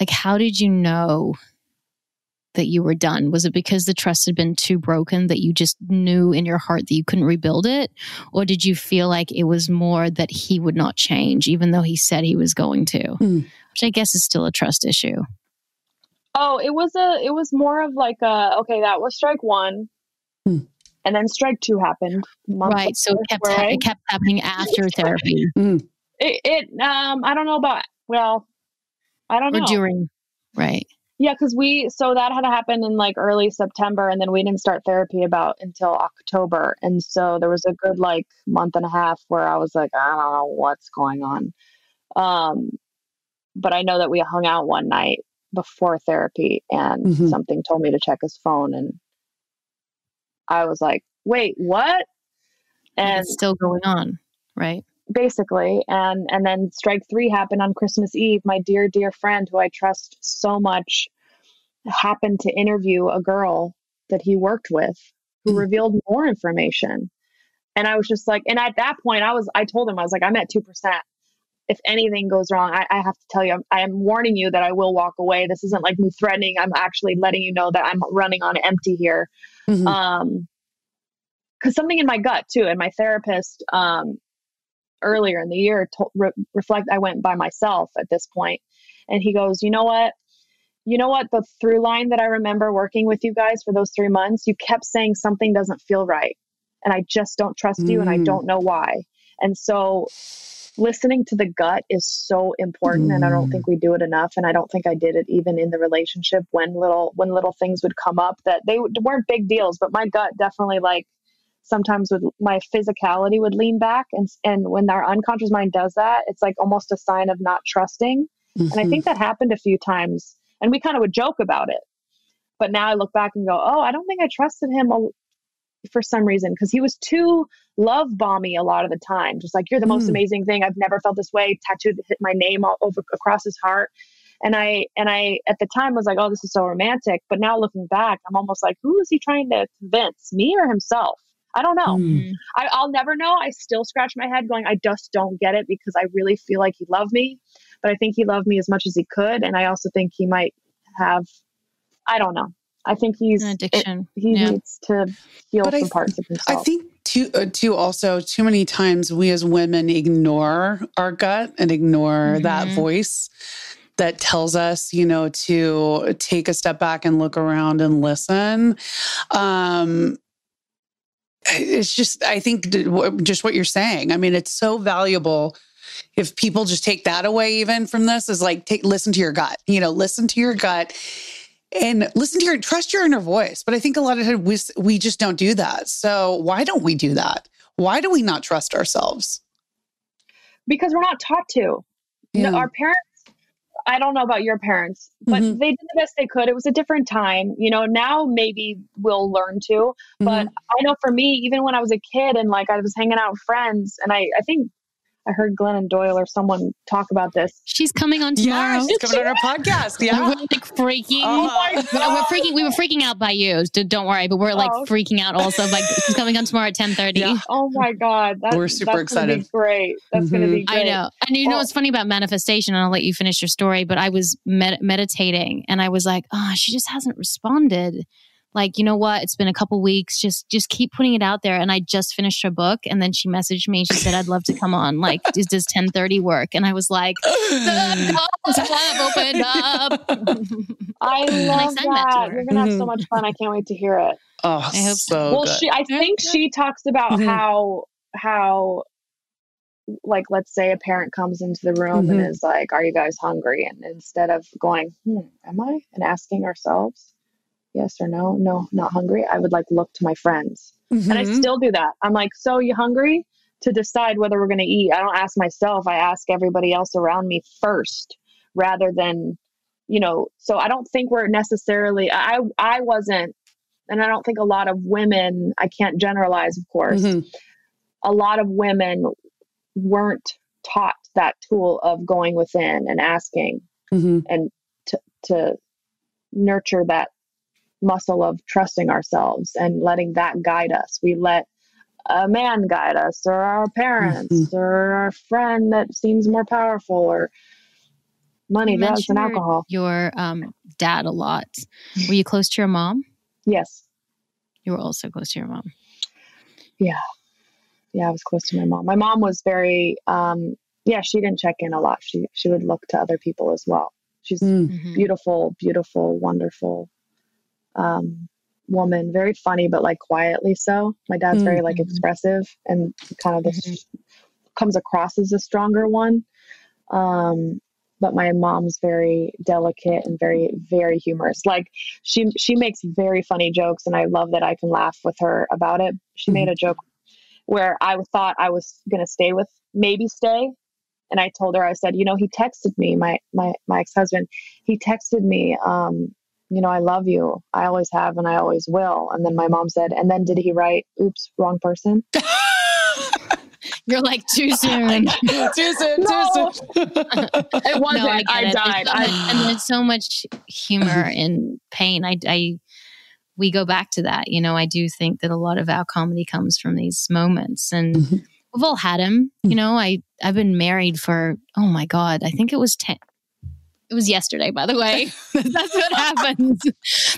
like how did you know that you were done? Was it because the trust had been too broken that you just knew in your heart that you couldn't rebuild it? Or did you feel like it was more that he would not change, even though he said he was going to? Mm. Which I guess is still a trust issue. Oh, it was a it was more of like a okay, that was strike one. Mm and then strike two happened. Right. So it kept, ha- it kept happening after therapy. Mm. It, it, um, I don't know about, well, I don't or know. during, right. Yeah, because we, so that had happened in like early September, and then we didn't start therapy about until October. And so there was a good like month and a half where I was like, I don't know what's going on. Um, but I know that we hung out one night before therapy and mm-hmm. something told me to check his phone and I was like, wait, what? And it's still going on, right? Basically. And and then strike three happened on Christmas Eve. My dear, dear friend who I trust so much happened to interview a girl that he worked with who mm. revealed more information. And I was just like, and at that point, I was, I told him, I was like, I'm at 2%. If anything goes wrong, I, I have to tell you, I'm, I am warning you that I will walk away. This isn't like me threatening. I'm actually letting you know that I'm running on empty here. Mm-hmm. Um, because something in my gut too, and my therapist um, earlier in the year to re- reflect i went by myself at this point. And he goes you know what? You know what? The through line that i remember working with you guys for those three months you kept saying something doesn't feel right. And i just don't trust you and i Mm. don't know why. And so listening to the gut is so important and i don't Mm. think we do it enough. And i don't think i did it even in the relationship when little when little things would come up that they weren't big deals but my gut definitely like sometimes my physicality would lean back and and when our unconscious mind does that it's like almost a sign of not trusting. And i Mhm. think that happened a few times and we kind of would joke about it. But now i look back and go oh i don't think i trusted him a- for some reason because he was too love bomby a lot of the time just like you're the most Mm. amazing thing. I've never felt this way. Tattooed hit my name all over across his heart. And i and i at the time was like oh this is so romantic. But now looking back i'm almost like who is he trying to convince me or himself i don't know Mm. I, I'll never know. I still scratch my head going, I just don't get it because I really feel like he loved me, but I think he loved me as much as he could. And I also think he might have, I don't know. I think he's, An addiction. he Yeah. needs to heal But some th- parts of himself. I think too, uh, too also too many times we as women ignore our gut and ignore that Mhm. voice that tells us, you know, to take a step back and look around and listen. Um, it's just, I think, just what you're saying. I mean, it's so valuable. If people just take that away, even from this, is like take listen to your gut. You know, listen to your gut and listen to your trust your inner voice. But I think a lot of times we, we just don't do that. So why don't we do that? Why do we not trust ourselves? because we're not taught to. Yeah. Our parents, I don't know about your parents, but Mhm. they did the best they could. It was a different time. You know, now maybe we'll learn to. But Mhm. I know for me, even when I was a kid and like I was hanging out with friends, and I, I think I heard Glennon Doyle or someone talk about this. She's coming on tomorrow. yeah, she's coming on our podcast. Yeah, We're Yeah. like freaking. Oh my No, we're freaking. We were freaking out by you. Don't worry, but we're like Oh. freaking out also. Like she's coming on tomorrow at ten thirty. Yeah. Oh my God. That, We're super that's gonna be excited. great. That's going to Mhm. be great. I know. And you know Well- what's funny about manifestation? And I'll let you finish your story. But I was med- meditating, and I was like, "Oh, she just hasn't responded." Like, you know what? It's been a couple weeks. Just, just keep putting it out there. And I just finished her book, and then she messaged me. She said, "I'd love to come on. Like, does, does ten thirty work?" And I was like, "The doors have opened up." I And I love sang that to that. her. You're going to have so Mhm. much fun. I can't wait to hear it. Oh, I hope so well, good. she, I think she talks about Mhm. how, how, like, let's say a parent comes into the room and Mhm. is like, Are you guys hungry? And instead of going, hmm, Am I? And asking ourselves, Yes or no, no, not hungry, I would like look to my friends. And I Mhm. still do that. I'm like, so you hungry? To decide whether we're going to eat. I don't ask myself, I ask everybody else around me first rather than, you know, so I don't think we're necessarily, I, I wasn't, and I don't think a lot of women, I can't generalize, of course, Mhm. a lot of women weren't taught that tool of going within and asking Mhm. and to, to nurture that muscle of trusting ourselves and letting that guide us. We let a man guide us, or our parents, Mhm. or our friend that seems more powerful, or money, You drugs, and alcohol. Your um, dad a lot. Were you close to your mom? Yes. You were also close to your mom. Yeah. Yeah, I was close to my mom. My mom was very, um, yeah, she didn't check in a lot. She she would look to other people as well. She's Mm. Mhm. beautiful, beautiful, wonderful um, woman. Very funny, but like quietly so. My dad's very like Mhm. expressive and kind of this comes across as a stronger one. Um, but my mom's very delicate and very, very humorous. Like she she makes very funny jokes, and I love that I can laugh with her about it. She made a joke where I thought I was gonna stay with, maybe stay, and I told her, I said, you know, he texted me, my my my ex husband, he texted me, um, you know, I love you, I always have, and I always will. And then my mom said, and then did he write, oops, wrong person? You're like too soon. Too soon, No. too soon. It wasn't. No, I, I, it. died. So I, and there's so much humor in pain. I, I, we go back to that. You know, I do think that a lot of our comedy comes from these moments, and Mhm. we've all had them. You know, I, I've been married for oh my god, I think it was ten. It was yesterday, by the way. That's what happens.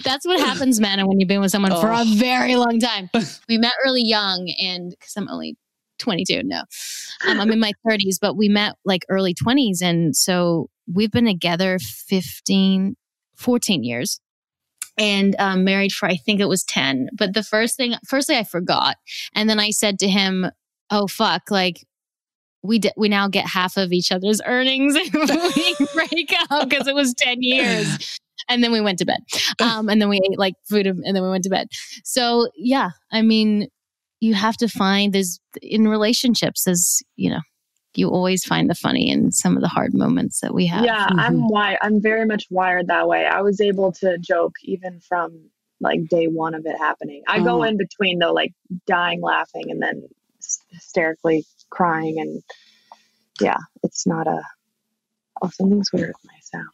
That's what happens, man. When you've been with someone for a Oh. very long time. We met really young, and because I'm only 22. No, um, I'm in my 30s, but we met like early 20s. And so we've been together 15, 14 years and um, married for, I think it was 10. But the first thing, firstly, I forgot. And then I said to him, Oh, fuck, like, we d- we now get half of each other's earnings if we break up because it was 10 years. And then we went to bed. Um, and then we ate like food and then we went to bed. So yeah i mean you have to find this in relationships as you know you always find the funny in some of the hard moments that we have. Yeah mm-hmm. i'm why i'm very much wired that way. I was able to joke even from like day one of it happening. I oh. go in between though like dying laughing and then hysterically crying and yeah it's not a oh something's weird with my sound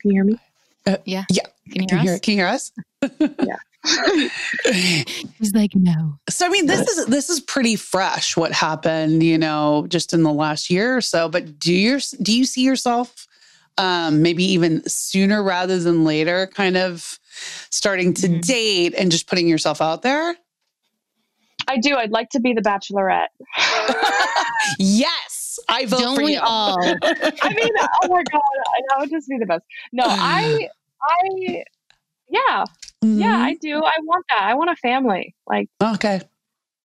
can you hear me uh, yeah yeah can you hear, can us? Hear, can you hear us yeah He's like, no. So I mean, this is this is pretty fresh. What happened, you know, just in the last year or so. But do you do you see yourself, um, maybe even sooner rather than later, kind of starting to mm-hmm. date and just putting yourself out there? I do. I'd like to be the Bachelorette. yes, I vote Don't for we you. all? I mean, oh my god, that would just be the best. No, I, I, yeah, Mm-hmm. Yeah, I do. I want that. I want a family. Like, okay.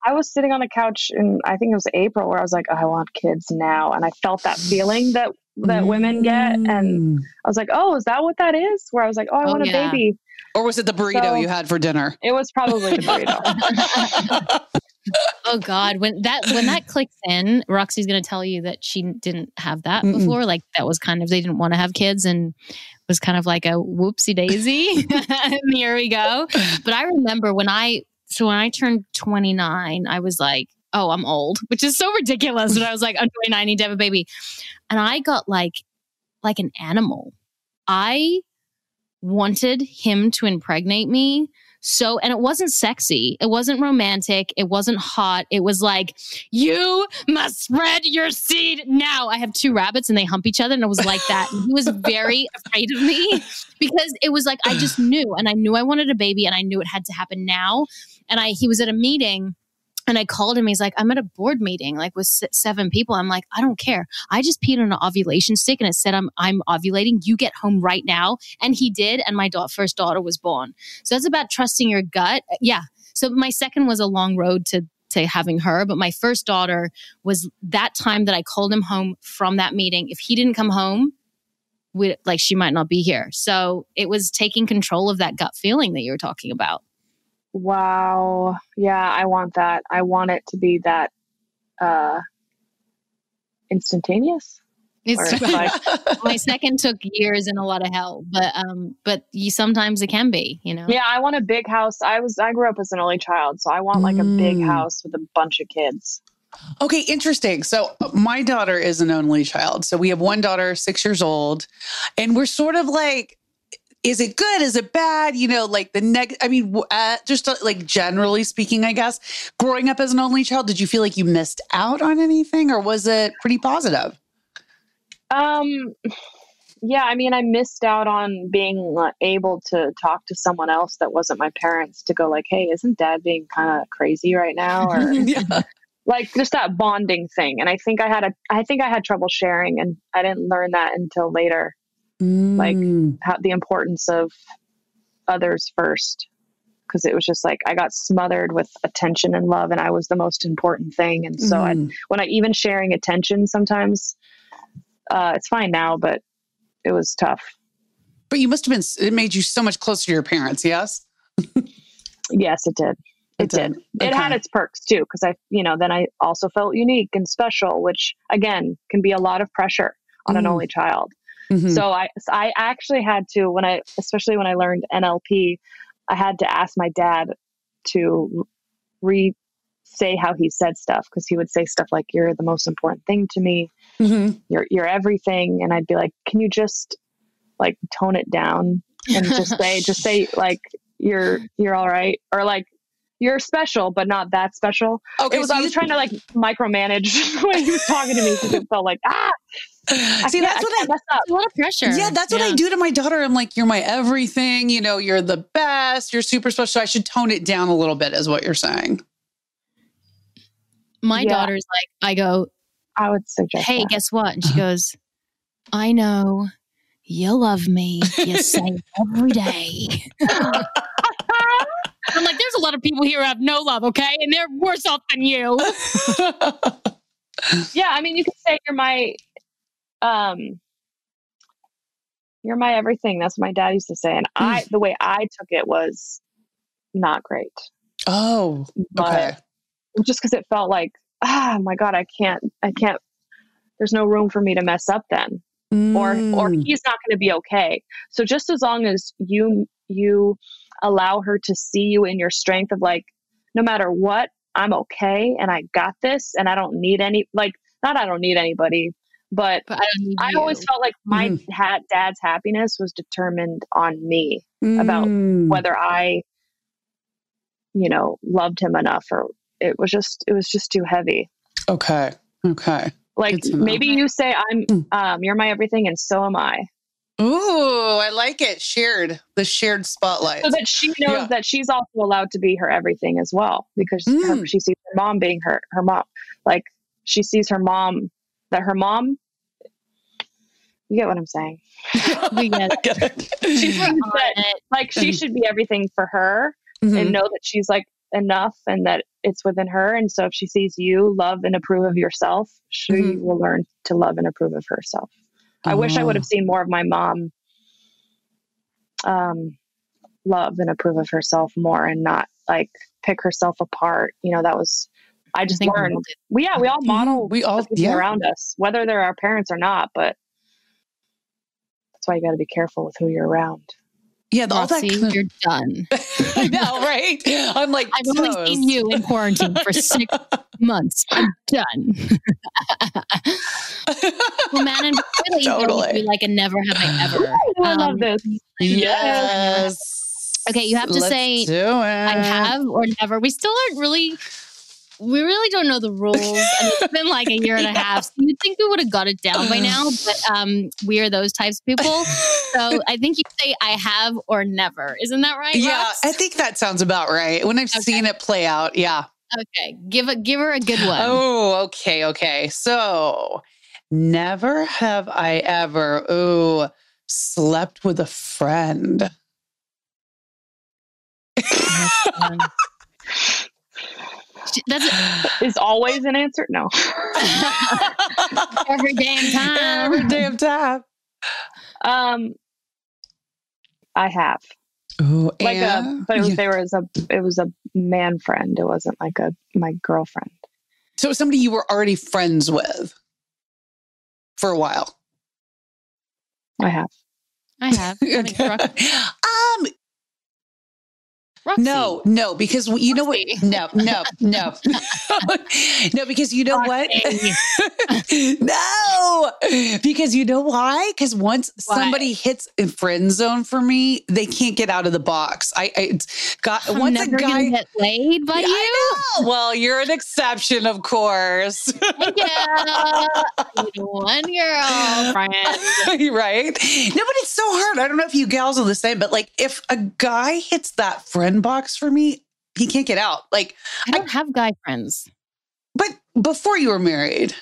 I was sitting on the couch in I think it was April where I was like, oh, I want kids now, and I felt that feeling that that mm-hmm. women get, and mm. I was like, oh, is that what that is? Where I was like, oh, I oh, want a yeah. baby. Or was it the burrito so, you had for dinner? It was probably the burrito. oh God, when that when that clicks in, Roxy's going to tell you that she didn't have that Mm-mm. before. Like that was kind of they didn't want to have kids, and was kind of like a whoopsie daisy. and here we go. But I remember when I so when I turned 29, I was like, oh, I'm old, which is so ridiculous. But I was like, I'm 29, I need to have a baby. And I got like like an animal. I wanted him to impregnate me so, and it wasn't sexy. It wasn't romantic. It wasn't hot. It was like, you must spread your seed now. I have two rabbits and they hump each other. And it was like that. And he was very afraid of me because it was like, I just knew. And I knew I wanted a baby and I knew it had to happen now. And I, he was at a meeting and I called him. He's like, I'm at a board meeting, like with seven people. I'm like, I don't care. I just peed on an ovulation stick and it said I'm I'm ovulating. You get home right now. And he did. And my da- first daughter was born. So that's about trusting your gut. Uh, yeah. So my second was a long road to to having her, but my first daughter was that time that I called him home from that meeting. If he didn't come home, we like she might not be here. So it was taking control of that gut feeling that you were talking about. Wow. Yeah, I want that. I want it to be that uh instantaneous. It's my second took years and a lot of help, but um, but you sometimes it can be, you know. Yeah, I want a big house. I was I grew up as an only child, so I want like a big mm. house with a bunch of kids. Okay, interesting. So my daughter is an only child. So we have one daughter, six years old, and we're sort of like is it good? Is it bad? You know, like the next, I mean, uh, just uh, like generally speaking, I guess, growing up as an only child, did you feel like you missed out on anything or was it pretty positive? Um, yeah, I mean, I missed out on being able to talk to someone else that wasn't my parents to go like, "Hey, isn't Dad being kind of crazy right now?" Or yeah. like just that bonding thing. And I think I had a, I think I had trouble sharing, and I didn't learn that until later mm. like how, the importance of others first because it was just like I got smothered with attention and love, and I was the most important thing. And so, mm. I, when I even sharing attention, sometimes uh, it's fine now, but it was tough. But you must have been. It made you so much closer to your parents. Yes. yes, it did. It, it did. did. Okay. It had its perks too, because I, you know, then I also felt unique and special, which again can be a lot of pressure on mm. an only child. Mm-hmm. So I I actually had to when I especially when I learned NLP, I had to ask my dad to re say how he said stuff because he would say stuff like you're the most important thing to me. Mm-hmm. You're you're everything and I'd be like, "Can you just like tone it down and just say just say like you're you're all right or like you're special, but not that special. Okay, it was. So I was trying to like micromanage when he was talking to me because it felt like ah. I See, that's what I, mess up. a lot of pressure. Yeah, that's what yeah. I do to my daughter. I'm like, you're my everything. You know, you're the best. You're super special. So I should tone it down a little bit, is what you're saying. my Yeah. daughter's like, I go, I would suggest. hey, that. guess what? And she goes, I know you love me. You say every day. I'm like, there's a lot of people here who have no love, okay? And they're worse off than you. yeah, I mean, you can say you're my, um, you're my everything. That's what my dad used to say, and. I, the way I took it was not great, oh, but okay. just because it felt like, ah, my God, I can't, I can't. There's no room for me to mess up then, or or Mm. he's not going to be okay. So just as long as you you allow her to see you in your strength of like, no matter what, I'm okay, and I got this, and I don't need any like, not I don't need anybody, but But I need I always felt like my Mhm. ha- dad's happiness was determined on me, about Mm. whether I, you know, loved him enough or it was just it was just too heavy. Okay. Okay. Like Good to know. maybe you say I'm Mm. um you're my everything and so am I. Ooh, I like it. Shared the shared spotlight. So that she knows Yeah. that she's also allowed to be her everything as well because her, Mm. she sees her mom being her her mom. Like she sees her mom that her mom you get what I'm saying? We get it. Get it. She sees On that like she Mhm. should be everything for her Mhm. and know that she's like enough and that it's within her. And so if she sees you love and approve of yourself, she Mhm. will learn to love and approve of herself. I wish I would have Oh. seen more of my mom um, love and approve of herself more and not like pick herself apart. You know, that was, I just think we learned. We, yeah, we all Mhm. model We all yeah. around us, whether they're our parents or not, but that's why you got to be careful with who you're around. Yeah, all that Roxy, of- you're done. I know, right? I'm like I've only seen you in quarantine for six months. I'm done. well, man, and really, Totally. be like a never have I ever. Oh, I love Um, this. Yes. Okay, you have to Let's say. I have or never. We still aren't really. We really don't know the rules, and it's been like a year and a half. So you'd think we would have got it down by now, but um, we are those types of people. So I think you say I have or never. Isn't that right? Yeah? I think that sounds about right. When I've Okay. seen it play out, yeah. Okay, give a give her a good one. Oh, okay, okay. So, never have I ever ooh slept with a friend. That's Is always an answer? No. every damn time. Every damn time. Um, I have Ooh, like a, but it was, yeah. there was a, it was a man friend. It wasn't like a my girlfriend. so somebody you were already friends with for a while. I have. I have. I um, Roxy. no, no, because you know what? No, no, no, no, because you know what? No, because you know why? Because once Why? somebody hits a friend zone for me, they can't get out of the box. I, I got I'm once a guy. get laid by Yeah, you. Well, you're an exception, of course. Yeah, one girl friend. right? No, but it's so hard. I don't know if you gals are the same, but like if a guy hits that friend box for me, he can't get out. Like, I don't have guy friends. but before you were married,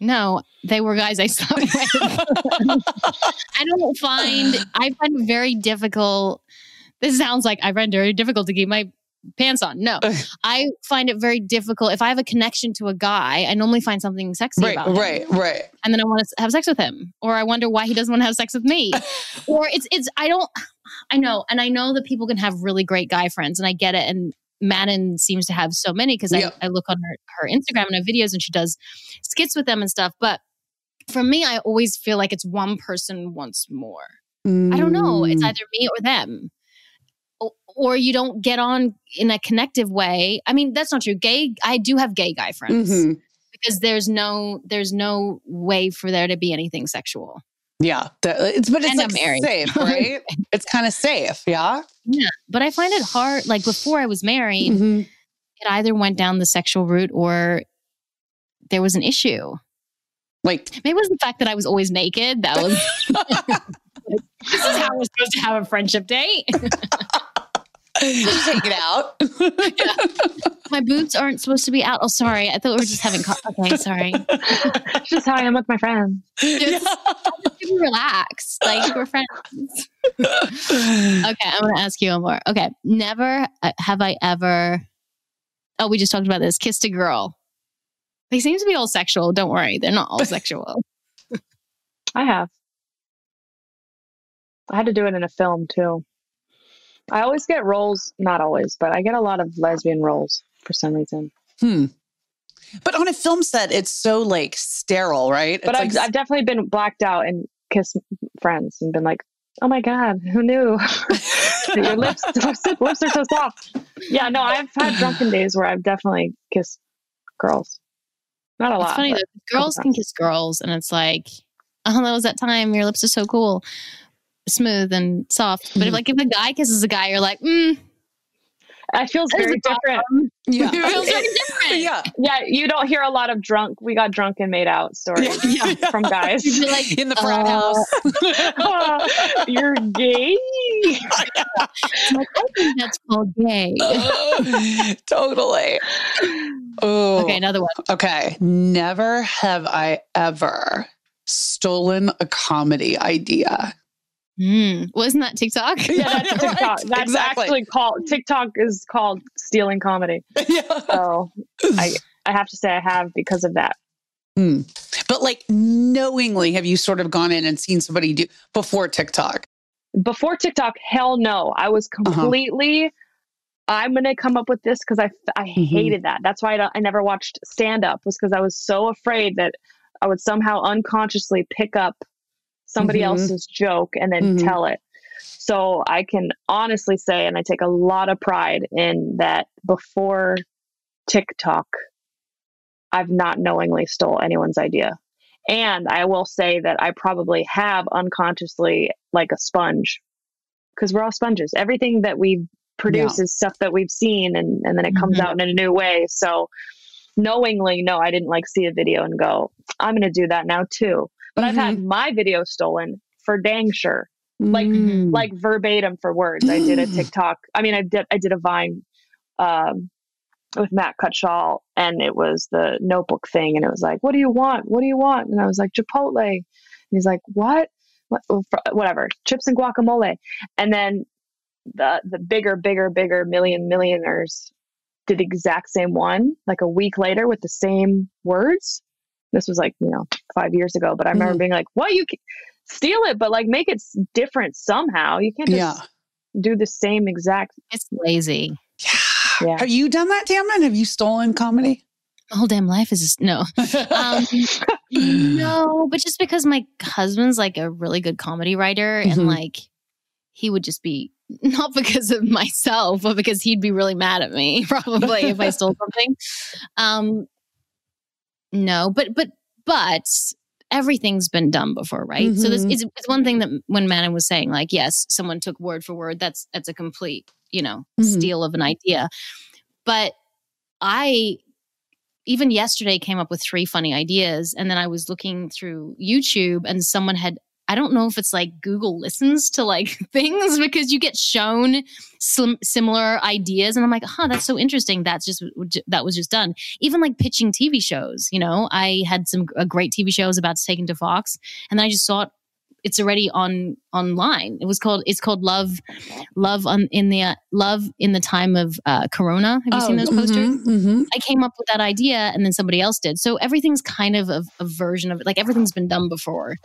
No, they were guys I slept with. I don't find I find it very difficult. This sounds like I find it very difficult to keep my pants on. No, I find it very difficult. If I have a connection to a guy, I normally find something sexy right, about him. right, right. and then I want to have sex with him, or I wonder why he doesn't want to have sex with me, or it's it's I don't I know, and I know that people can have really great guy friends, and I get it. And Manon seems to have so many because Yeah. I, I look on her her Instagram and her videos, and she does skits with them and stuff. But for me, I always feel like it's one person wants more. I don't know. It's Mm. either me or them. O- Or you don't get on in a connective way. I mean, that's not true. Gay, I do have gay guy friends Mhm. because there's no there's no way for there to be anything sexual. Yeah, it's but it's And like safe, right? it's kind of safe, yeah. Yeah, but I find it hard. Like before I was married, Mhm. it either went down the sexual route or there was an issue. Like, Maybe it was the fact that I was always naked. That was this is how we're supposed to have a friendship date. Just take it out. yeah. My boots aren't supposed to be out. Oh, sorry. I thought we were just having. Co- okay, sorry. It's just how I am with my friends. Just, just relax, like we're friends. okay, I'm gonna ask you one more. Okay, never uh, have I ever. Oh, we just talked about this. Kissed a girl. They seem to be all sexual. Don't worry, they're not all sexual. I have. I had to do it in a film too. I always get roles, not always, but I get a lot of lesbian roles for some reason. Hmm. But on a film set, it's so like sterile, right? But I've, like... I've definitely been blacked out and kissed friends and been like, oh my God, who knew? Your lips, lips are so soft. Yeah, no, I've had drunken days where I've definitely kissed girls. Not a it's lot. funny though. Girls can kiss girls, and it's like, oh, that was that time. Your lips are so cool smooth and soft. But if mm-hmm. like if a guy kisses a guy, you're like, mm, it feels very different. Yeah. it feels very different. Yeah. Yeah. You don't hear a lot of drunk, we got drunk and made out stories yeah. from guys. like, in the frat uh, house. you're gay. like, I think that's called gay. Uh, totally. Oh. Okay, another one. Okay. Never have I ever stolen a comedy idea. Mm. Wasn't that TikTok? Yeah, that's TikTok. Right. That's exactly. actually called TikTok is called stealing comedy. yeah. So I I have to say I have because of that. Mm. But like knowingly, have you sort of gone in and seen somebody do before TikTok? Before TikTok, hell no. I was uh-huh. completely. Uh-huh. I'm gonna come up with this because I I mm-hmm. hated that. That's why I, I never watched stand up was because I was so afraid that I would somehow unconsciously pick up somebody mm-hmm. else's joke and then mm-hmm. tell it. So I can honestly say, and I take a lot of pride in that before TikTok, I've not knowingly stole anyone's idea. And I will say that I probably have unconsciously like a sponge because we're all sponges. Everything that we produce yeah. is stuff that we've seen and, and then it comes mm-hmm. out in a new way. So knowingly, no, I didn't like see a video and go, I'm going to do that now too. But mm-hmm. I've had mm-hmm. my video stolen for dang sure. Like mm. like verbatim for words. I did a TikTok. I mean, I did I did a Vine um, with Matt Cutshall, and it was the notebook thing, and it was like, "What do you want? What do you want?" And I was like, "Chipotle." And he's like, "What? what? Whatever, chips and guacamole." And then the the bigger, bigger, bigger million millionaires did the exact same one, like a week later with the same words. This was like, you know, five years ago, but I remember mm-hmm. being like, what? You steal it, but like make it different somehow. You can't just yeah. do the same exact. It's lazy. Yeah. yeah. Have you done that, Tammin? Have you stolen comedy? My whole damn life is just no. Um, no, but just because my husband's like a really good comedy writer mm-hmm. and like he would just be not because of myself, but because he'd be really mad at me probably if I stole something. Um, no, but but but everything's been done before, right? Mm-hmm. So this is it's one thing that when Manon was saying, like, yes, someone took word for word. That's that's a complete, you know, mm-hmm. steal of an idea. But I even yesterday came up with three funny ideas, and then I was looking through YouTube, and someone had I don't know if it's like Google listens to like things because you get shown some similar ideas and I'm like, huh, that's so interesting. That's just that was just done. Even like pitching TV shows, you know, I had some a great TV shows about to take into Fox and then I just saw it it's already on online. It was called it's called Love Love on in the uh, Love in the time of uh, Corona. Have you oh, seen those posters? Mm-hmm, mm-hmm. I came up with that idea and then somebody else did. So everything's kind of a, a version of it. Like everything's been done before,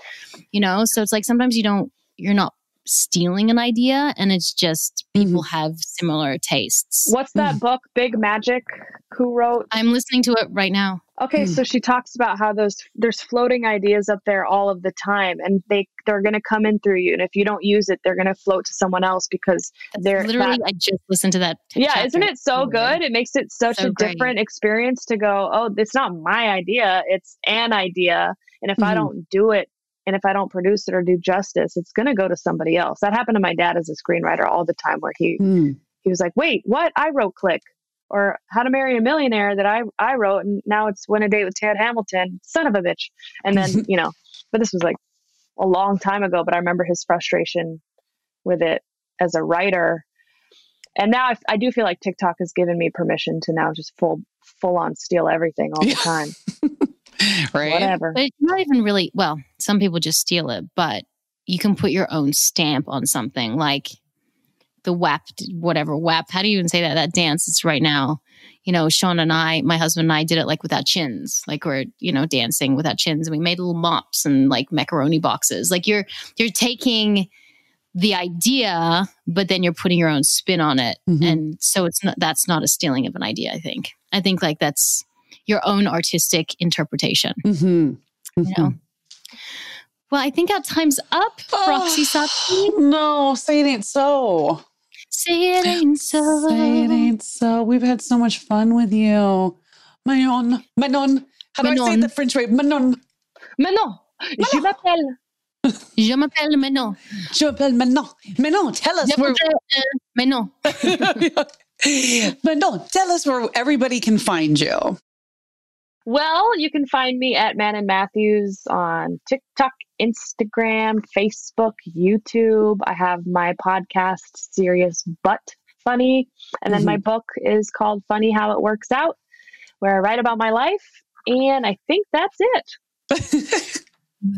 you know. So it's like sometimes you don't you're not stealing an idea and it's just people mm-hmm. have similar tastes. What's that mm. book, Big Magic? Who wrote? I'm listening to it right now. Okay, mm. so she talks about how those there's floating ideas up there all of the time and they they're going to come in through you and if you don't use it they're going to float to someone else because That's they're literally that, I just listened to that. T- yeah, chapter. isn't it so good? It makes it such so a great. different experience to go, "Oh, it's not my idea, it's an idea." And if mm-hmm. I don't do it and if I don't produce it or do justice, it's going to go to somebody else. That happened to my dad as a screenwriter all the time, where he mm. he was like, "Wait, what? I wrote Click." Or How to Marry a Millionaire that I I wrote, and now it's Win a Date with Tad Hamilton. Son of a bitch! And then you know, but this was like a long time ago. But I remember his frustration with it as a writer, and now I, I do feel like TikTok has given me permission to now just full full on steal everything all the time. right. Whatever. But it's not even really, well, some people just steal it, but you can put your own stamp on something like the WAP, whatever WAP. How do you even say that? That dance it's right now. You know, Sean and I, my husband and I did it like without chins, like we're, you know, dancing without chins. And we made little mops and like macaroni boxes. Like you're, you're taking the idea, but then you're putting your own spin on it. Mhm. And so it's not, that's not a stealing of an idea, I think. I think like that's your own artistic interpretation. Mm-hmm. You know? Well, I think our time's up, Roxy Sati. No, say it ain't so. Say it ain't so. Say it ain't so. We've had so much fun with you. Manon. Manon. How do I say Manon. the French way? Manon. Mais non, je m'appelle. Je m'appelle Manon. Je m'appelle Manon. Manon, tell us Je where. euh, Manon. Manon, tell us where everybody can find you. Well, you can find me at Manon Mathews on TikTok, Instagram, Facebook, YouTube. I have my podcast, Serious But Funny. And then my mm-hmm. book is called Funny How It Works Out, where I write about my life. And I think that's it.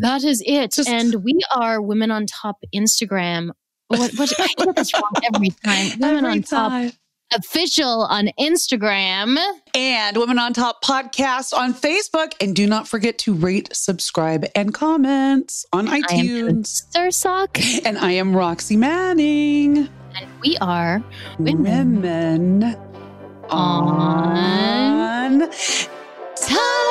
That is it. Just- and we are Women on Top Instagram. What, what, I get this wrong every time. Women Every on Top time. Official on Instagram. And Women on Top podcast on Facebook. And do not forget to rate, subscribe, and comment on I am iTunes. Sir Sock. And I am Roxy Manning. And we are Women Women on on Top.